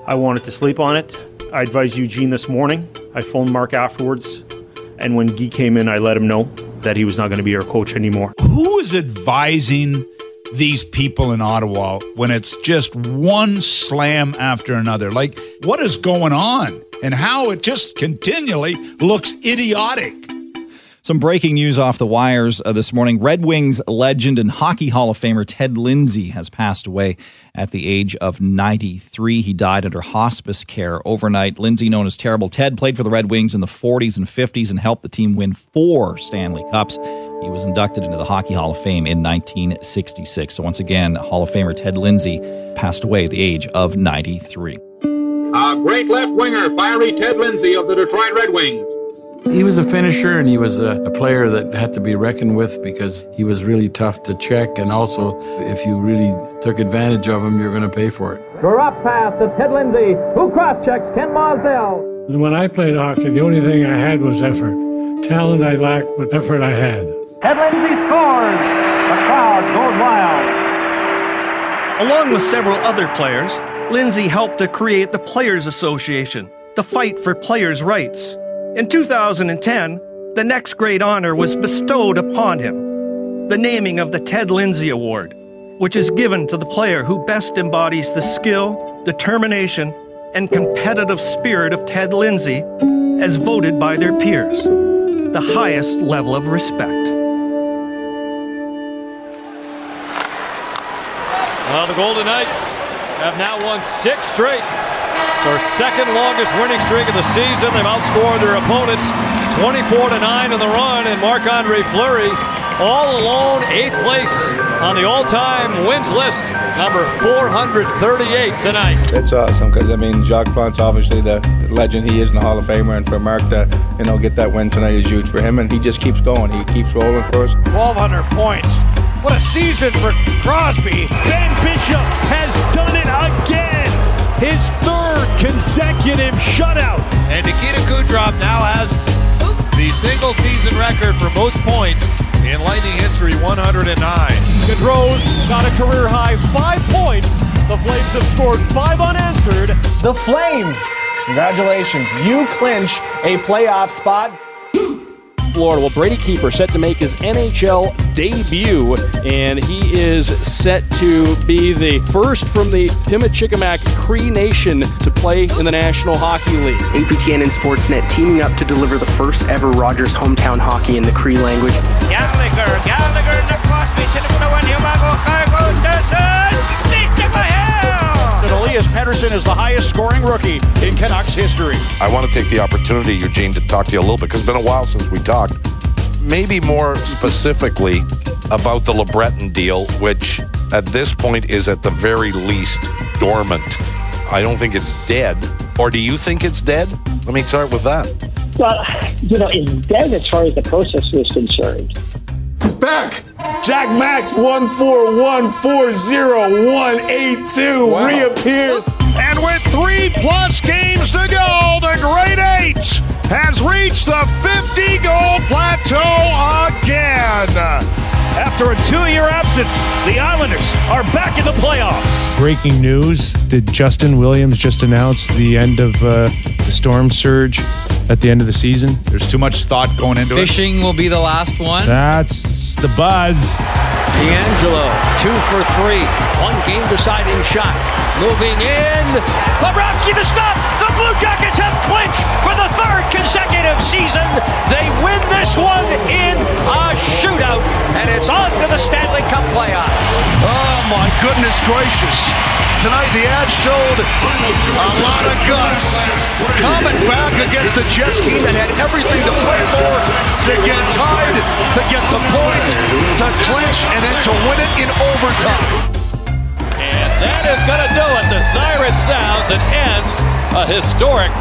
I wanted to sleep on it. I advised Eugene this morning. I phoned Marc afterwards. And when Guy came in, I let him know that he was not going to be our coach anymore. Who is advising these people in Ottawa when it's just one slam after another? Like, what is going on? And how it just continually looks idiotic. Some breaking news off the wires uh, this morning. Red Wings legend and Hockey Hall of Famer Ted Lindsay has passed away at the age of 93. He died under hospice care overnight. Lindsay, known as Terrible Ted, played for the Red Wings in the 40s and 50s and helped the team win four Stanley Cups. He was inducted into the Hockey Hall of Fame in 1966. So, once again, Hall of Famer Ted Lindsay passed away at the age of 93. A great left winger, fiery Ted Lindsay of the Detroit Red Wings. He was a finisher and he was a, a, player that had to be reckoned with because he was really tough to check. And also, if you really took advantage of him, you're going to pay for it. Drop pass to Ted Lindsay, who cross checks Ken Mosdell. When I played hockey, the only thing I had was effort. Talent I lacked, but effort I had. Ted Lindsay scores. The crowd goes wild. Along with several other players, Lindsay helped to create the Players Association, the fight for players' rights. In 2010, the next great honor was bestowed upon him the naming of the Ted Lindsay Award, which is given to the player who best embodies the skill, determination, and competitive spirit of Ted Lindsay as voted by their peers, the highest level of respect. Well, the Golden Knights have now won six straight. It's our second longest winning streak of the season. They've outscored their opponents 24 to 9 in the run, and Marc Andre Fleury all alone, eighth place on the all time wins list, number 438 tonight. It's awesome because, I mean, Jacques Plante's obviously the, the legend he is in the Hall of Famer, and for Marc to, you know, get that win tonight is huge for him, and he just keeps going. He keeps rolling for us. 1,200 points. What a season for Crosby. Ben Bishop has done it again. His third consecutive shutout. And Nikita Kucherov now has the single season record for most points in Lightning history, 109. Gaudreau's got a career high five points. The Flames have scored five unanswered. The Flames, congratulations, you clinch a playoff spot. Florida. Well, Brady Keeper set to make his NHL debut, and he is set to be the first from the Pimicikamak Cree Nation to play in the National Hockey League. APTN and Sportsnet teaming up to deliver the first ever Rogers hometown hockey in the Cree language. Gallagher, Gallagher, the Crosby, Elias Pettersson is the highest scoring rookie in Canucks history. I want to take the opportunity, Eugene, to talk to you a little bit because it's been a while since we talked. Maybe more specifically about the LeBreton deal, which at this point is at the very least dormant. I don't think it's dead. Or do you think it's dead? Let me start with that. Well, you know, it's dead as far as the process was concerned. It's back. Jack Max 141408182 wow. reappears. And with three plus games to go, the Great Eight has reached the 50 goal plateau again. After a two year absence, the Islanders are back in the playoffs. Breaking news Did Justin Williams just announce the end of uh, the storm surge at the end of the season? There's too much thought going into Fishing it. Fishing will be the last one. That's the buzz. D'Angelo, two for three. One game deciding shot. Moving in. Bobrovsky the stop. The Blue Jackets have clinched for the third consecutive season. They win this one in a shootout, and it's on to the Stanley Cup playoff. Oh, my goodness gracious. Tonight, the ad showed a lot of guts. Coming back against the Jets team that had everything to play for, to get tied, to get the point, to clinch, and then to win it in overtime. And that is going to do it. The siren sounds and ends a historic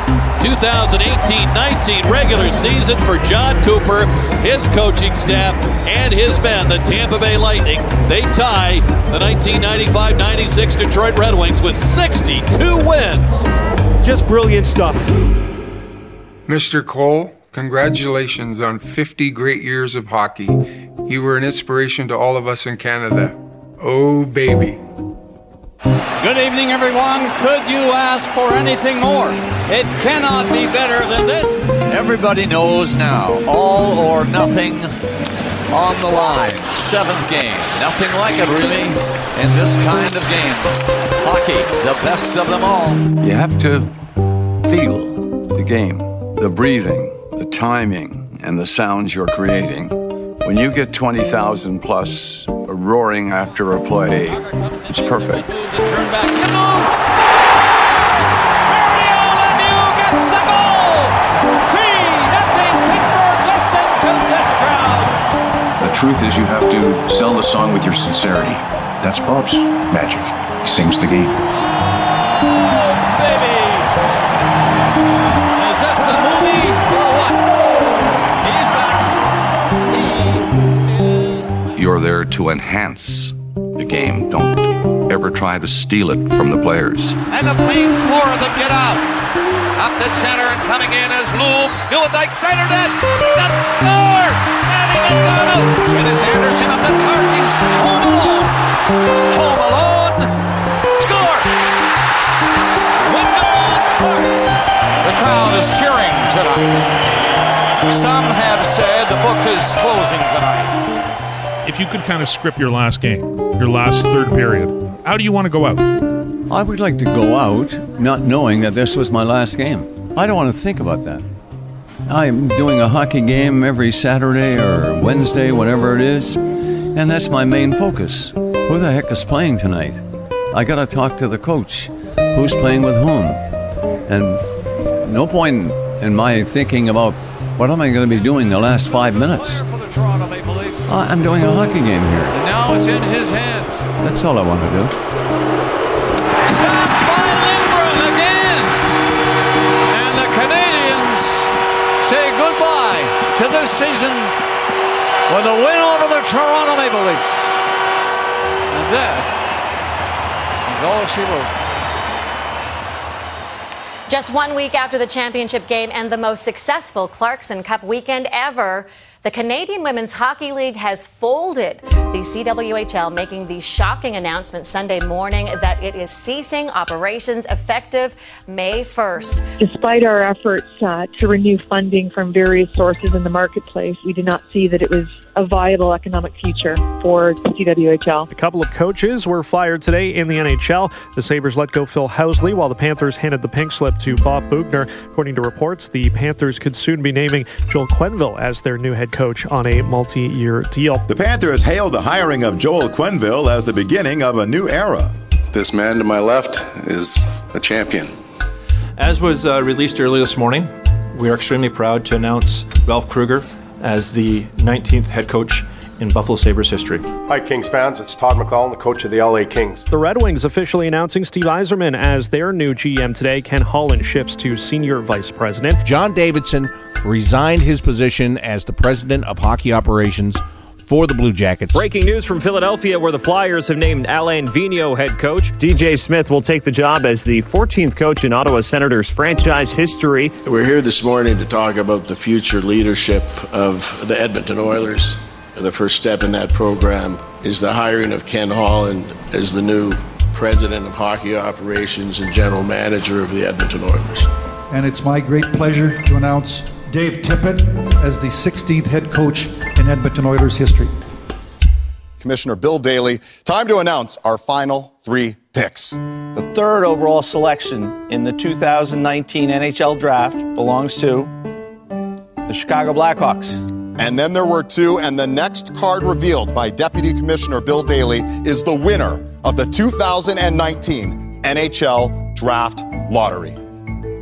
2018-19 regular season for Jon Cooper, his coaching staff, and his men, the Tampa Bay Lightning. They tie the 1995-96 Detroit Red Wings with 62 wins. Just brilliant stuff. Mr. Cole, congratulations on 50 great years of hockey. You were an inspiration to all of us in Canada. Oh, baby. Good evening, everyone. Could you ask for anything more? It cannot be better than this. Everybody knows now all or nothing on the line. Seventh game. Nothing like it, really, in this kind of game. Hockey, the best of them all. You have to feel the game, the breathing, the timing, and the sounds you're creating. When you get 20,000 plus roaring after a play, it's perfect. Turn back, you move! Mario Lemieux gets a goal! 3 nothing Pittsburgh, listen to this crowd! The truth is you have to sell the song with your sincerity. That's Bob's magic. He sings the game. To enhance the game. Don't ever try to steal it from the players. And the Flames, four of them get out. Up the center and coming in as Loob. Nieuwendyk centered it. That scores! Gets out. It is Anderson up the target. He's home alone. Home alone. Scores! One goal score. The crowd is cheering tonight. Some have said the book is closing tonight. If you could kind of script your last game, your last third period, how do you want to go out? I would like to go out not knowing that this was my last game. I don't want to think about that. I'm doing a hockey game every Saturday or Wednesday, whatever it is, and that's my main focus. Who the heck is playing tonight? I got to talk to the coach. Who's playing with whom? And no point in my thinking about what am I going to be doing the last five minutes. I'm doing a hockey game here. And now it's in his hands. That's all I want to do. Stopped by Lindgren again. And the Canadiens say goodbye to this season with a win over the Toronto Maple Leafs. And that is all she wrote. Just one week after the championship game and the most successful Clarkson Cup weekend ever, the Canadian Women's Hockey League has folded. The CWHL making the shocking announcement Sunday morning that it is ceasing operations effective May 1st. Despite our efforts uh, to renew funding from various sources in the marketplace, we did not see that it was a viable economic future for CWHL. A couple of coaches were fired today in the NHL. The Sabres let go Phil Housley while the Panthers handed the pink slip to Bob Boughner. According to reports, the Panthers could soon be naming Joel Quenneville as their new head coach on a multi year deal. The Panthers hailed the hiring of Joel Quenneville as the beginning of a new era. This man to my left is a champion. As was uh, released earlier this morning, we are extremely proud to announce Ralph Krueger as the 19th head coach in Buffalo Sabres history. Hi, Kings fans. It's Todd McLellan, the coach of the LA Kings. The Red Wings officially announcing Steve Yzerman as their new GM today. Ken Holland shifts to senior vice president. John Davidson resigned his position as the president of hockey operations for the Blue Jackets. Breaking news from Philadelphia, where the Flyers have named Alain Vigneault head coach. DJ Smith will take the job as the 14th coach in Ottawa Senators franchise history. We're here this morning to talk about the future leadership of the Edmonton Oilers. The first step in that program is the hiring of Ken Holland as the new president of hockey operations and general manager of the Edmonton Oilers. And it's my great pleasure to announce Dave Tippett as the 16th head coach in Edmonton Oilers history. Commissioner Bill Daly, time to announce our final three picks. The third overall selection in the 2019 NHL draft belongs to the Chicago Blackhawks. And then there were two, and the next card revealed by Deputy Commissioner Bill Daly is the winner of the 2019 NHL Draft Lottery.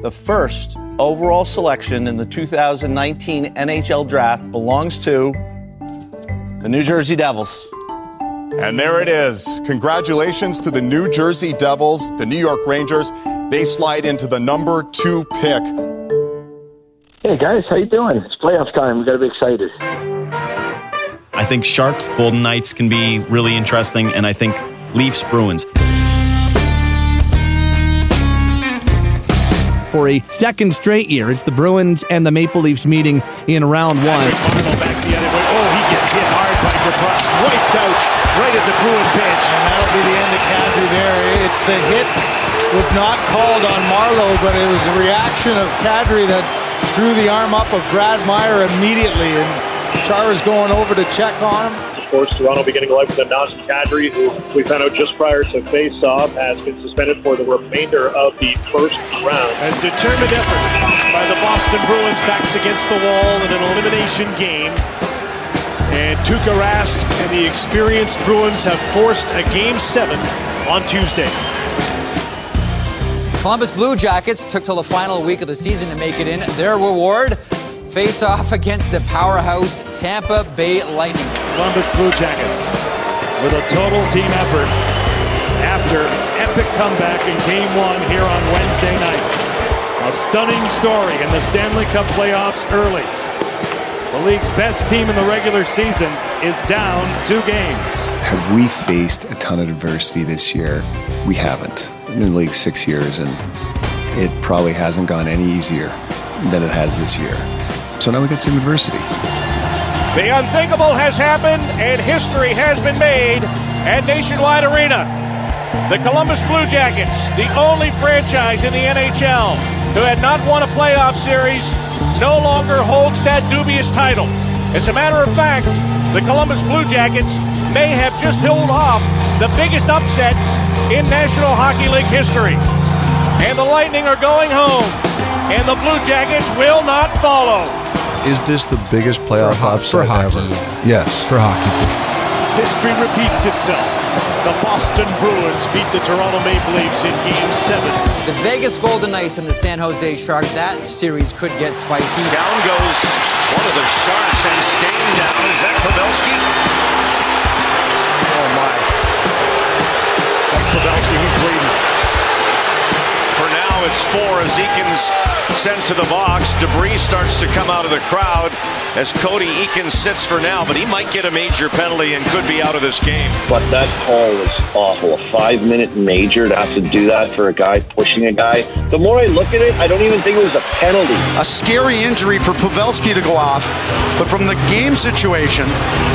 The first overall selection in the 2019 NHL Draft belongs to the New Jersey Devils. And there it is. Congratulations to the New Jersey Devils, the New York Rangers. They slide into the number two pick. Hey guys, how you doing? It's playoff time. We got to be excited. I think Sharks, Golden Knights can be really interesting, and I think Leafs, Bruins. For a second straight year, it's the Bruins and the Maple Leafs meeting in round one. Oh, he gets hit hard by DeBrusk. Wiped out right at the Bruin bench. And that'll be the end of Kadri there. It's the hit was not called on Marleau, but it was a reaction of Kadri that drew the arm up of Brad Meier immediately. And Chara's going over to check on him. Of course, Toronto beginning life with Nazem Kadri, who we found out just prior to face-off has been suspended for the remainder of the first round. A determined effort by the Boston Bruins backs against the wall in an elimination game. And Tuukka Rask and the experienced Bruins have forced a game seven on Tuesday. Columbus Blue Jackets took till the final week of the season to make it in. Their reward face off against the powerhouse Tampa Bay Lightning. Columbus Blue Jackets with a total team effort after epic comeback in game one here on Wednesday night. A stunning story in the Stanley Cup playoffs early. The league's best team in the regular season is down two games. Have we faced a ton of adversity this year? We haven't. I've been in the league six years, and it probably hasn't gone any easier than it has this year. So now we got some adversity. The unthinkable has happened and history has been made at Nationwide Arena. The Columbus Blue Jackets, the only franchise in the NHL who had not won a playoff series, no longer holds that dubious title. As a matter of fact, the Columbus Blue Jackets may have just held off the biggest upset in National Hockey League history. And the Lightning are going home. And the Blue Jackets will not follow. Is this the biggest playoff ho- upset for hockey. ever? Yes. For hockey, for sure. History repeats itself. The Boston Bruins beat the Toronto Maple Leafs in Game 7. The Vegas Golden Knights and the San Jose Sharks, that series could get spicy. Down goes one of the Sharks and staying down. Is that Pavelski? Oh my. That's Pavelski. He's bleeding. For now, it's four as Eakins sent to the box. Debris starts to come out of the crowd as Cody Eakins sits for now, but he might get a major penalty and could be out of this game. But that call was awful. A five minute major to have to do that for a guy pushing a guy. The more I look at it, I don't even think it was a penalty. A scary injury for Pavelski to go off, but from the game situation,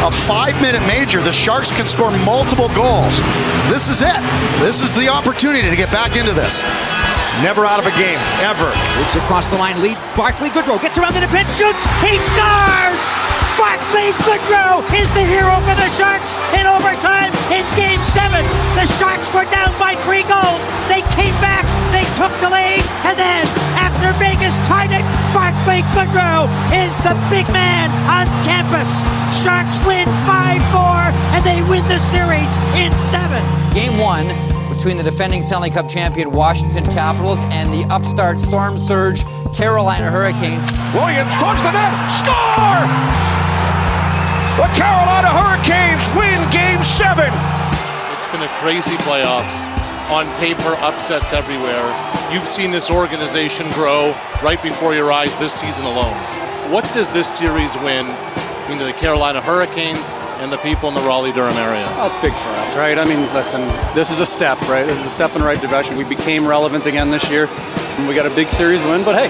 a five minute major, the Sharks can score multiple goals. This is it. This is the opportunity to get back into this. Never out of a game, ever. Moves across the line, lead. Barclay Goodrow gets around the defense, shoots, he scores! Barclay Goodrow is the hero for the Sharks in overtime in Game 7. The Sharks were down by three goals. They came back, they took the lead, and then after Vegas tied it, Barclay Goodrow is the big man on campus. Sharks win 5-4, and they win the series in 7. Game 1 between the defending Stanley Cup champion Washington Capitals and the upstart Storm Surge Carolina Hurricanes. Williams towards the net. Score! The Carolina Hurricanes win game seven. It's been a crazy playoffs. On paper, upsets everywhere. You've seen this organization grow right before your eyes this season alone. What does this series win mean to the Carolina Hurricanes and the people in the Raleigh Durham area? Well, it's big for us, right? I mean, listen, this is a step, right? This is a step in the right direction. We became relevant again this year. And we got a big series win, but hey,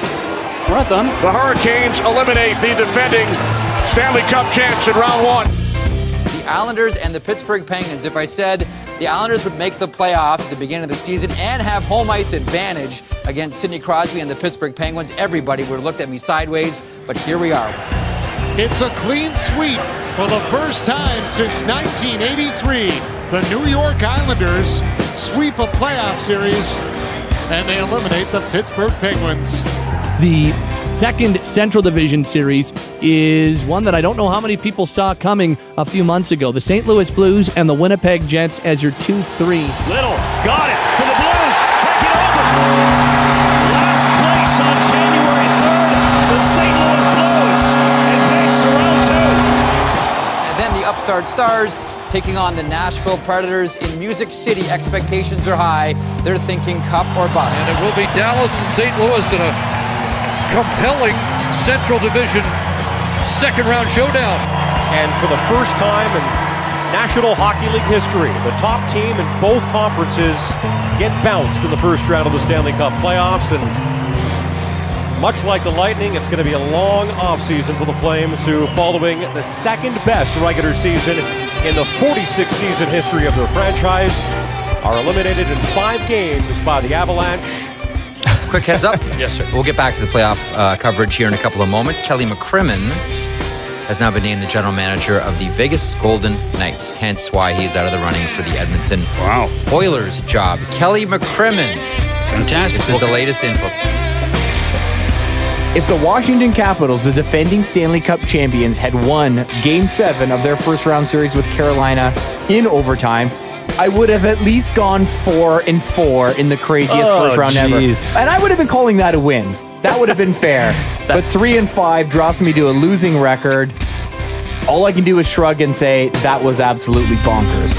we're not done. The Hurricanes eliminate the defending Stanley Cup champs in round one. The Islanders and the Pittsburgh Penguins. If I said the Islanders would make the playoffs at the beginning of the season and have home ice advantage against Sidney Crosby and the Pittsburgh Penguins, everybody would have looked at me sideways, but here we are. It's a clean sweep for the first time since 1983. The New York Islanders sweep a playoff series and they eliminate the Pittsburgh Penguins. The second Central Division series is one that I don't know how many people saw coming a few months ago. The St. Louis Blues and the Winnipeg Jets as your 2 3. Little got it the upstart Stars taking on the Nashville Predators in Music City. Expectations are high. They're thinking cup or bust. And it will be Dallas and St. Louis in a compelling Central Division second round showdown. And for the first time in National Hockey League history, the top team in both conferences get bounced in the first round of the Stanley Cup playoffs. And much like the Lightning, it's going to be a long offseason for the Flames, who, following the second best regular season in the 46 season history of their franchise, are eliminated in five games by the Avalanche. Quick heads up. yes, sir. We'll get back to the playoff uh, coverage here in a couple of moments. Kelly McCrimmon has now been named the general manager of the Vegas Golden Knights, hence why he's out of the running for the Edmonton wow. Oilers job. Kelly McCrimmon. Fantastic. This is the latest info. If the Washington Capitals, the defending Stanley Cup champions, had won Game 7 of their first round series with Carolina in overtime, I would have at least gone 4 and 4 in the craziest Oh, first round geez. ever. And I would have been calling that a win. That would have been fair. but 3 and 5 drops me to a losing record. All I can do is shrug and say that was absolutely bonkers.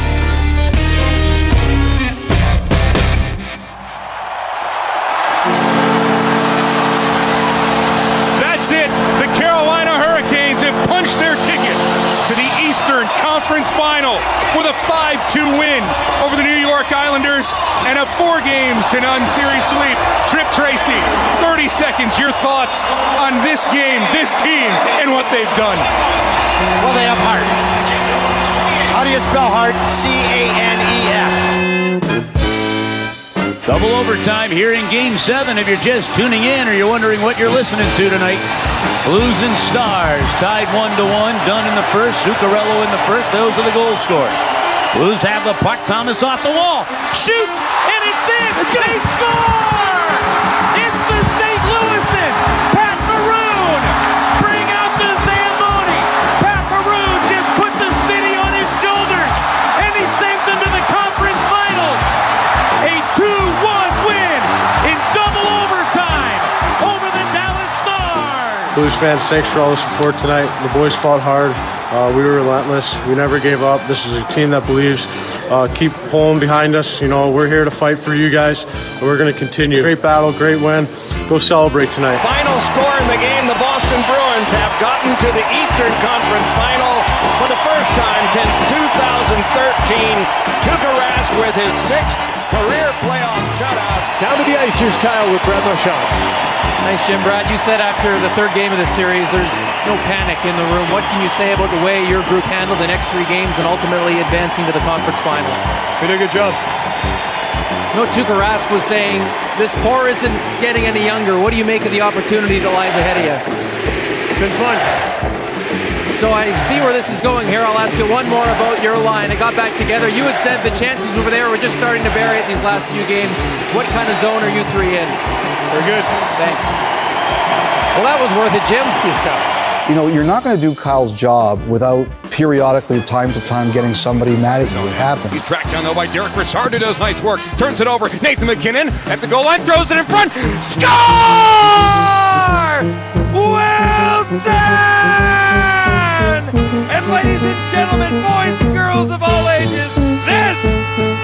5-2 win over the New York Islanders and a four games to none series sweep. Tripp Tracy, 30 seconds. Your thoughts on this game, this team, and what they've done. Well, they have heart. How do you spell heart? C A N E S. Double overtime here in Game 7 if you're just tuning in or you're wondering what you're listening to tonight. Blues and Stars tied 1 to 1, done in the first, Zuccarello in the first. Those are the goal scores. Blues have the puck. Thomas off the wall. Shoots, and it's in. They score! It's the St. Louisan. Pat Maroon. Bring out the Zamboni. Pat Maroon just put the city on his shoulders, and he sends them to the conference finals. A 2-1 win in double overtime over the Dallas Stars. Blues fans, thanks for all the support tonight. The boys fought hard. Uh, we were relentless. We never gave up. This is a team that believes. Uh, keep pulling behind us. You know, we're here to fight for you guys. And we're going to continue. Great battle, great win. Go celebrate tonight. Final score in the game, the Boston Bruins have gotten to the Eastern Conference Final for the first time since 2013. Tuukka Rask with his sixth career playoff shutout. Down to the ice, here's Kyle with Brad Marchand. Nice, Jim. Brad, you said after the third game of the series, there's no panic in the room. What can you say about the way your group handled the next three games and ultimately advancing to the conference final? We did a good job. No, Tuukka Rask was saying this core isn't getting any younger. What do you make of the opportunity that lies ahead of you? It's been fun. So I see where this is going here. I'll ask you one more about your line. It got back together. You had said the chances over there were just starting to bury it these last few games. What kind of zone are you three in? We're good. Thanks. Well, that was worth it, Jim. You know, you're not going to do Kyle's job without periodically, time to time, getting somebody mad at you. It happens. He tracked down though by Derek Richard, who does nice work. Turns it over. Nathan MacKinnon at the goal line, throws it in front. Score! Wilson! And ladies and gentlemen, boys and girls of all ages, this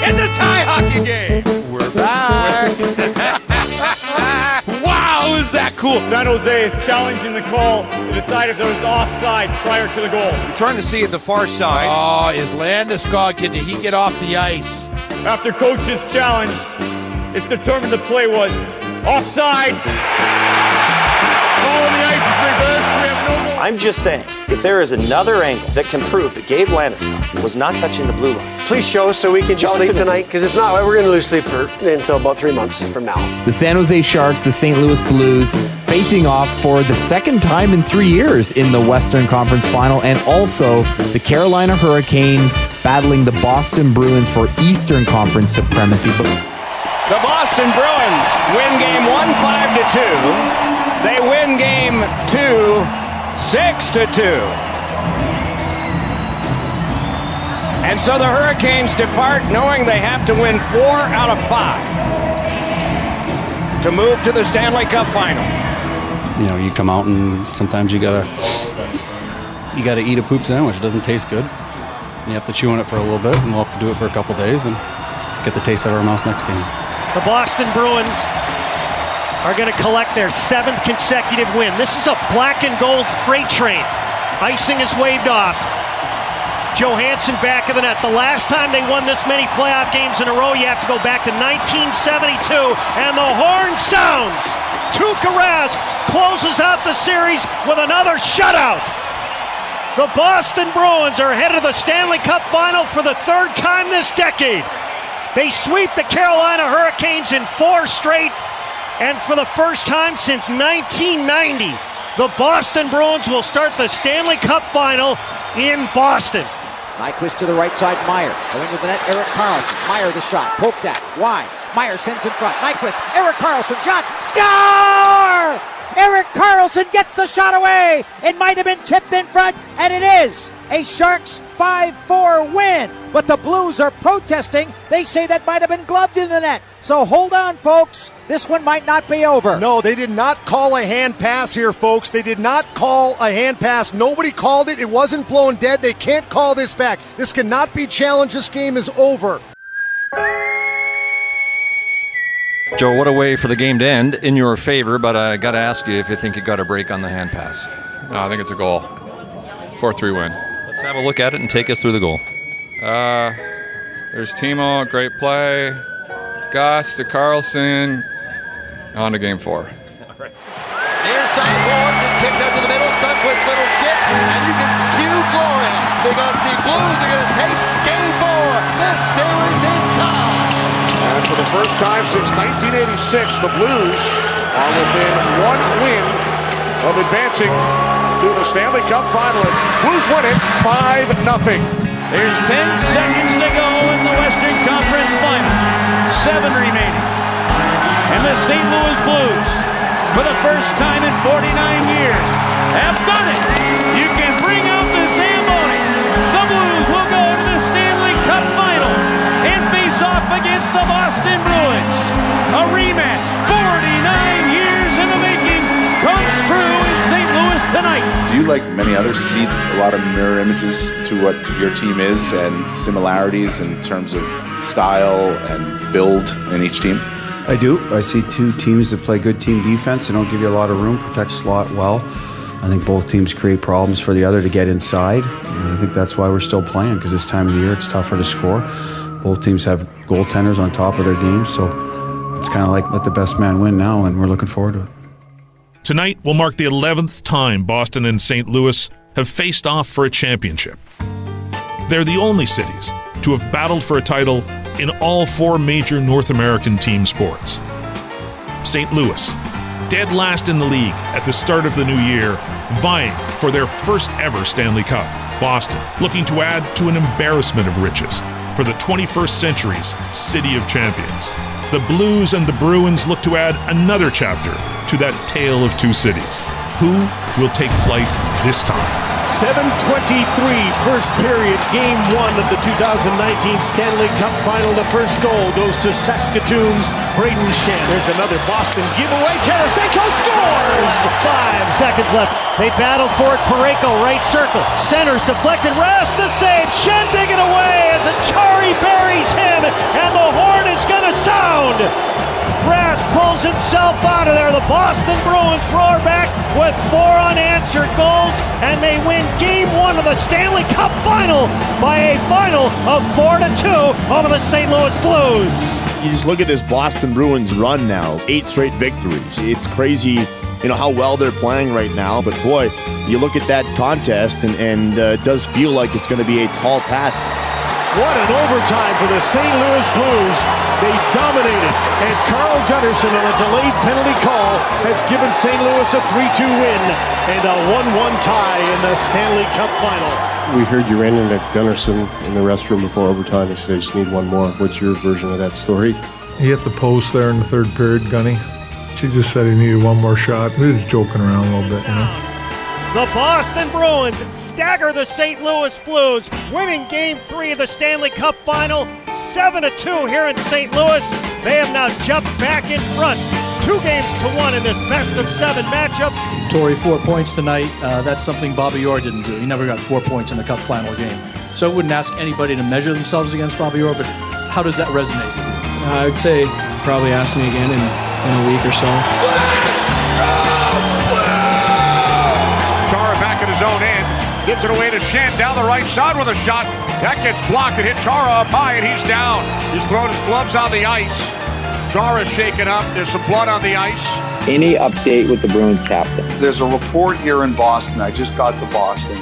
is a tie hockey game. We're back. wow, is that cool? San Jose is challenging the call to decide if there was offside prior to the goal. We're trying to see at the far side. Oh, is Landeskog, did he get off the ice? After coach's challenge, it's determined the play was offside. I'm just saying, if there is another angle that can prove that Gabe Landeskog was not touching the blue line, Please show us so we can just sleep to tonight, because if not, we're going to lose sleep for until about three months from now. The San Jose Sharks, the St. Louis Blues, facing off for the second time in three years in the Western Conference Final, and also the Carolina Hurricanes battling the Boston Bruins for Eastern Conference supremacy. The Boston Bruins win game one, five to two. They win game two, six to two. And so the Hurricanes depart knowing they have to win four out of five to move to the Stanley Cup final. You know, you come out and sometimes you gotta you gotta eat a poop sandwich. It doesn't taste good. And you have to chew on it for a little bit, and we'll have to do it for a couple days and get the taste out of our mouth next game. The Boston Bruins are going to collect their seventh consecutive win. This is a black and gold freight train. Icing is waved off. Johansson back of the net. The last time they won this many playoff games in a row, you have to go back to 1972, and the horn sounds. Tuukka Rask closes out the series with another shutout. The Boston Bruins are headed to the Stanley Cup final for the third time this decade. They sweep the Carolina Hurricanes in four straight, and for the first time since 1990, the Boston Bruins will start the Stanley Cup final in Boston. Nyquist to the right side, Meier. Going to the net, Erik Karlsson. Meier the shot, poked at, wide. Meier sends in front. Nyquist, Erik Karlsson shot, score! Erik Karlsson gets the shot away. It might have been tipped in front, and it is a Sharks 5-4 win. But the Blues are protesting. They say that might have been gloved in the net. So hold on, folks. This one might not be over. No, they did not call a hand pass here, folks. They did not call a hand pass. Nobody called it. It wasn't blown dead. They can't call this back. This cannot be challenged. This game is over. Joe, what a way for the game to end in your favor, but I got to ask you if you think you got a break on the hand pass. No, I think it's a goal. 4 3 win. Let's have a look at it and take us through the goal. Uh, there's Timo, great play. Gus to Karlsson. On to game four. Near side boards, it's kicked up to the middle. Sundqvist little chip, and you can cue glory because the Blues are going to take game four. This series is tied. And for the first time since 1986, the Blues are within one win of advancing to the Stanley Cup final. Blues win it 5 0. There's 10 seconds to go in the Western Conference Final. Seven remaining. And the St. Louis Blues, for the first time in 49 years, have done it. You can bring out the Zamboni. The Blues will go to the Stanley Cup Final and face off against the Boston Bruins. A rematch, 49 tonight. Do you, like many others, see a lot of mirror images to what your team is and similarities in terms of style and build in each team? I do. I see two teams that play good team defense. They don't give you a lot of room, protect slot well. I think both teams create problems for the other to get inside. And I think that's why we're still playing because this time of the year it's tougher to score. Both teams have goaltenders on top of their games, so it's kind of like let the best man win now, and we're looking forward to it. Tonight will mark the 11th time Boston and St. Louis have faced off for a championship. They're the only cities to have battled for a title in all four major North American team sports. St. Louis, dead last in the league at the start of the new year, vying for their first ever Stanley Cup. Boston, looking to add to an embarrassment of riches for the 21st century's City of Champions. The Blues and the Bruins look to add another chapter to that tale of two cities. Who will take flight this time? 723, first period, game one of the 2019 Stanley Cup final. The first goal goes to Saskatoon's Brayden Schenn. There's another Boston giveaway. Tarasenko scores! Five seconds left. They battle for it. Parayko, right circle. Centers deflected. Rask the save. Shen digging away as Acciari buries him. And the horn is going to sound. Rask pulls himself out of there. The Boston Bruins roar back with four unanswered goals, and they win game one of the Stanley Cup final by a final of four to two over the St. Louis Blues. You just look at this Boston Bruins run now, eight straight victories. It's crazy, you know, how well they're playing right now. But boy, you look at that contest, and, and uh, it does feel like it's going to be a tall task. What an overtime for the St. Louis Blues. They dominated, and Carl Gunnarsson on a delayed penalty call has given St. Louis a 3-2 win and a 1-1 tie in the Stanley Cup Final. We heard you ran into Gunnarsson in the restroom before overtime. He said, I just need one more. What's your version of that story? He hit the post there in the third period, Gunny. She just said he needed one more shot. We were just joking around a little bit, you know. The Boston Bruins stagger the St. Louis Blues, winning Game 3 of the Stanley Cup Final 7-2 here in St. Louis. They have now jumped back in front, two games to one in this best of seven matchup. Torey, four points tonight. Uh, that's something Bobby Orr didn't do. He never got four points in a Cup Final game. So I wouldn't ask anybody to measure themselves against Bobby Orr, but how does that resonate with? I would say probably ask me again in, in a week or so. His own end. Gives it away to Schenn down the right side with a shot. That gets blocked and hit Chara up high, and he's down. He's throwing his gloves on the ice. Chara's shaken up. There's some blood on the ice. Any update with the Bruins captain? There's a report here in Boston. I just got to Boston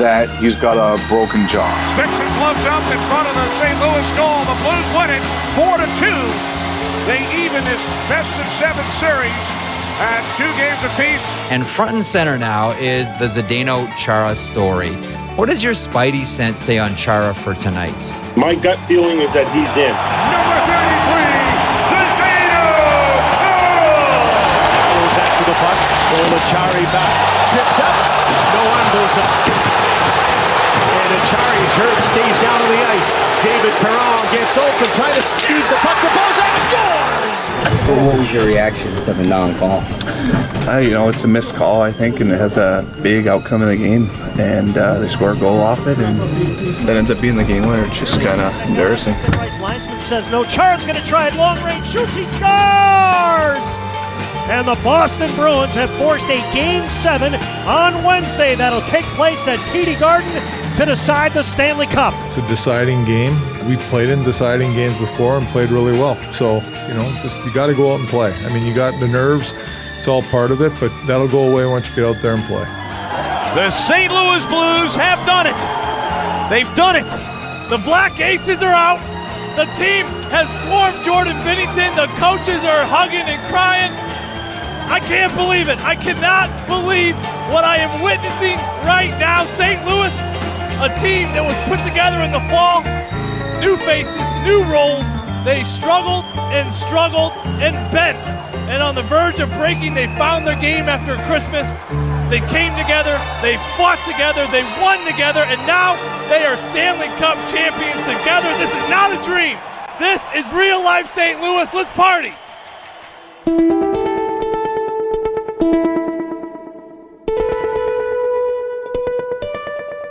that he's got a broken jaw. Sticks and gloves up in front of the St. Louis goal. The Blues win it four to two. They even this best of seven series at two games apiece. And front and center now is the Zdeno Chara story. What does your spidey sense say on Chara for tonight? My gut feeling is that he's in. Number 33, Zdeno! Goes after the puck. Golachari back. Tripped up. No one goes up. And Acciari's hurt, stays down on the ice. David Perron gets open, trying to feed the puck to Bozak, scores! What was your reaction to the non-call? Uh, you know, it's a missed call, I think, and it has a big outcome in the game. And uh, they score a goal off it, and that ends up being the game winner. It's just kind of embarrassing. Linesman says no. Chara's going to try it. Long range shoots. He scores! And the Boston Bruins have forced a Game 7 on Wednesday that'll take place at TD Garden to decide the Stanley Cup. It's a deciding game. We played in deciding games before and played really well. So, you know, just you got to go out and play. I mean, you got the nerves. It's all part of it, but that'll go away once you get out there and play. The St. Louis Blues have done it. They've done it. The Black Aces are out. The team has swarmed Jordan Binnington. The coaches are hugging and crying. I can't believe it. I cannot believe what I am witnessing right now. St. Louis a team that was put together in the fall, new faces, new roles. They struggled and struggled and bent. And on the verge of breaking, they found their game after Christmas. They came together, they fought together, they won together, and now they are Stanley Cup champions together. This is not a dream. This is real life St. Louis. Let's party.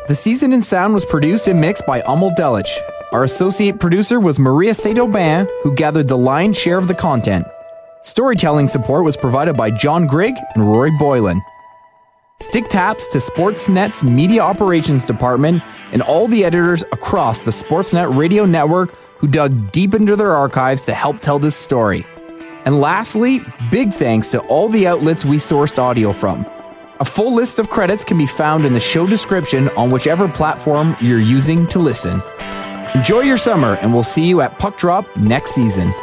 The season in sound was produced and mixed by Amol Delich. Our associate producer was Maria Saint-Aubin, who gathered the lion's share of the content. Storytelling support was provided by John Grigg and Rory Boylan. Stick taps to Sportsnet's Media Operations Department and all the editors across the Sportsnet radio network who dug deep into their archives to help tell this story. And lastly, big thanks to all the outlets we sourced audio from. A full list of credits can be found in the show description on whichever platform you're using to listen. Enjoy your summer, and we'll see you at Puck Drop next season.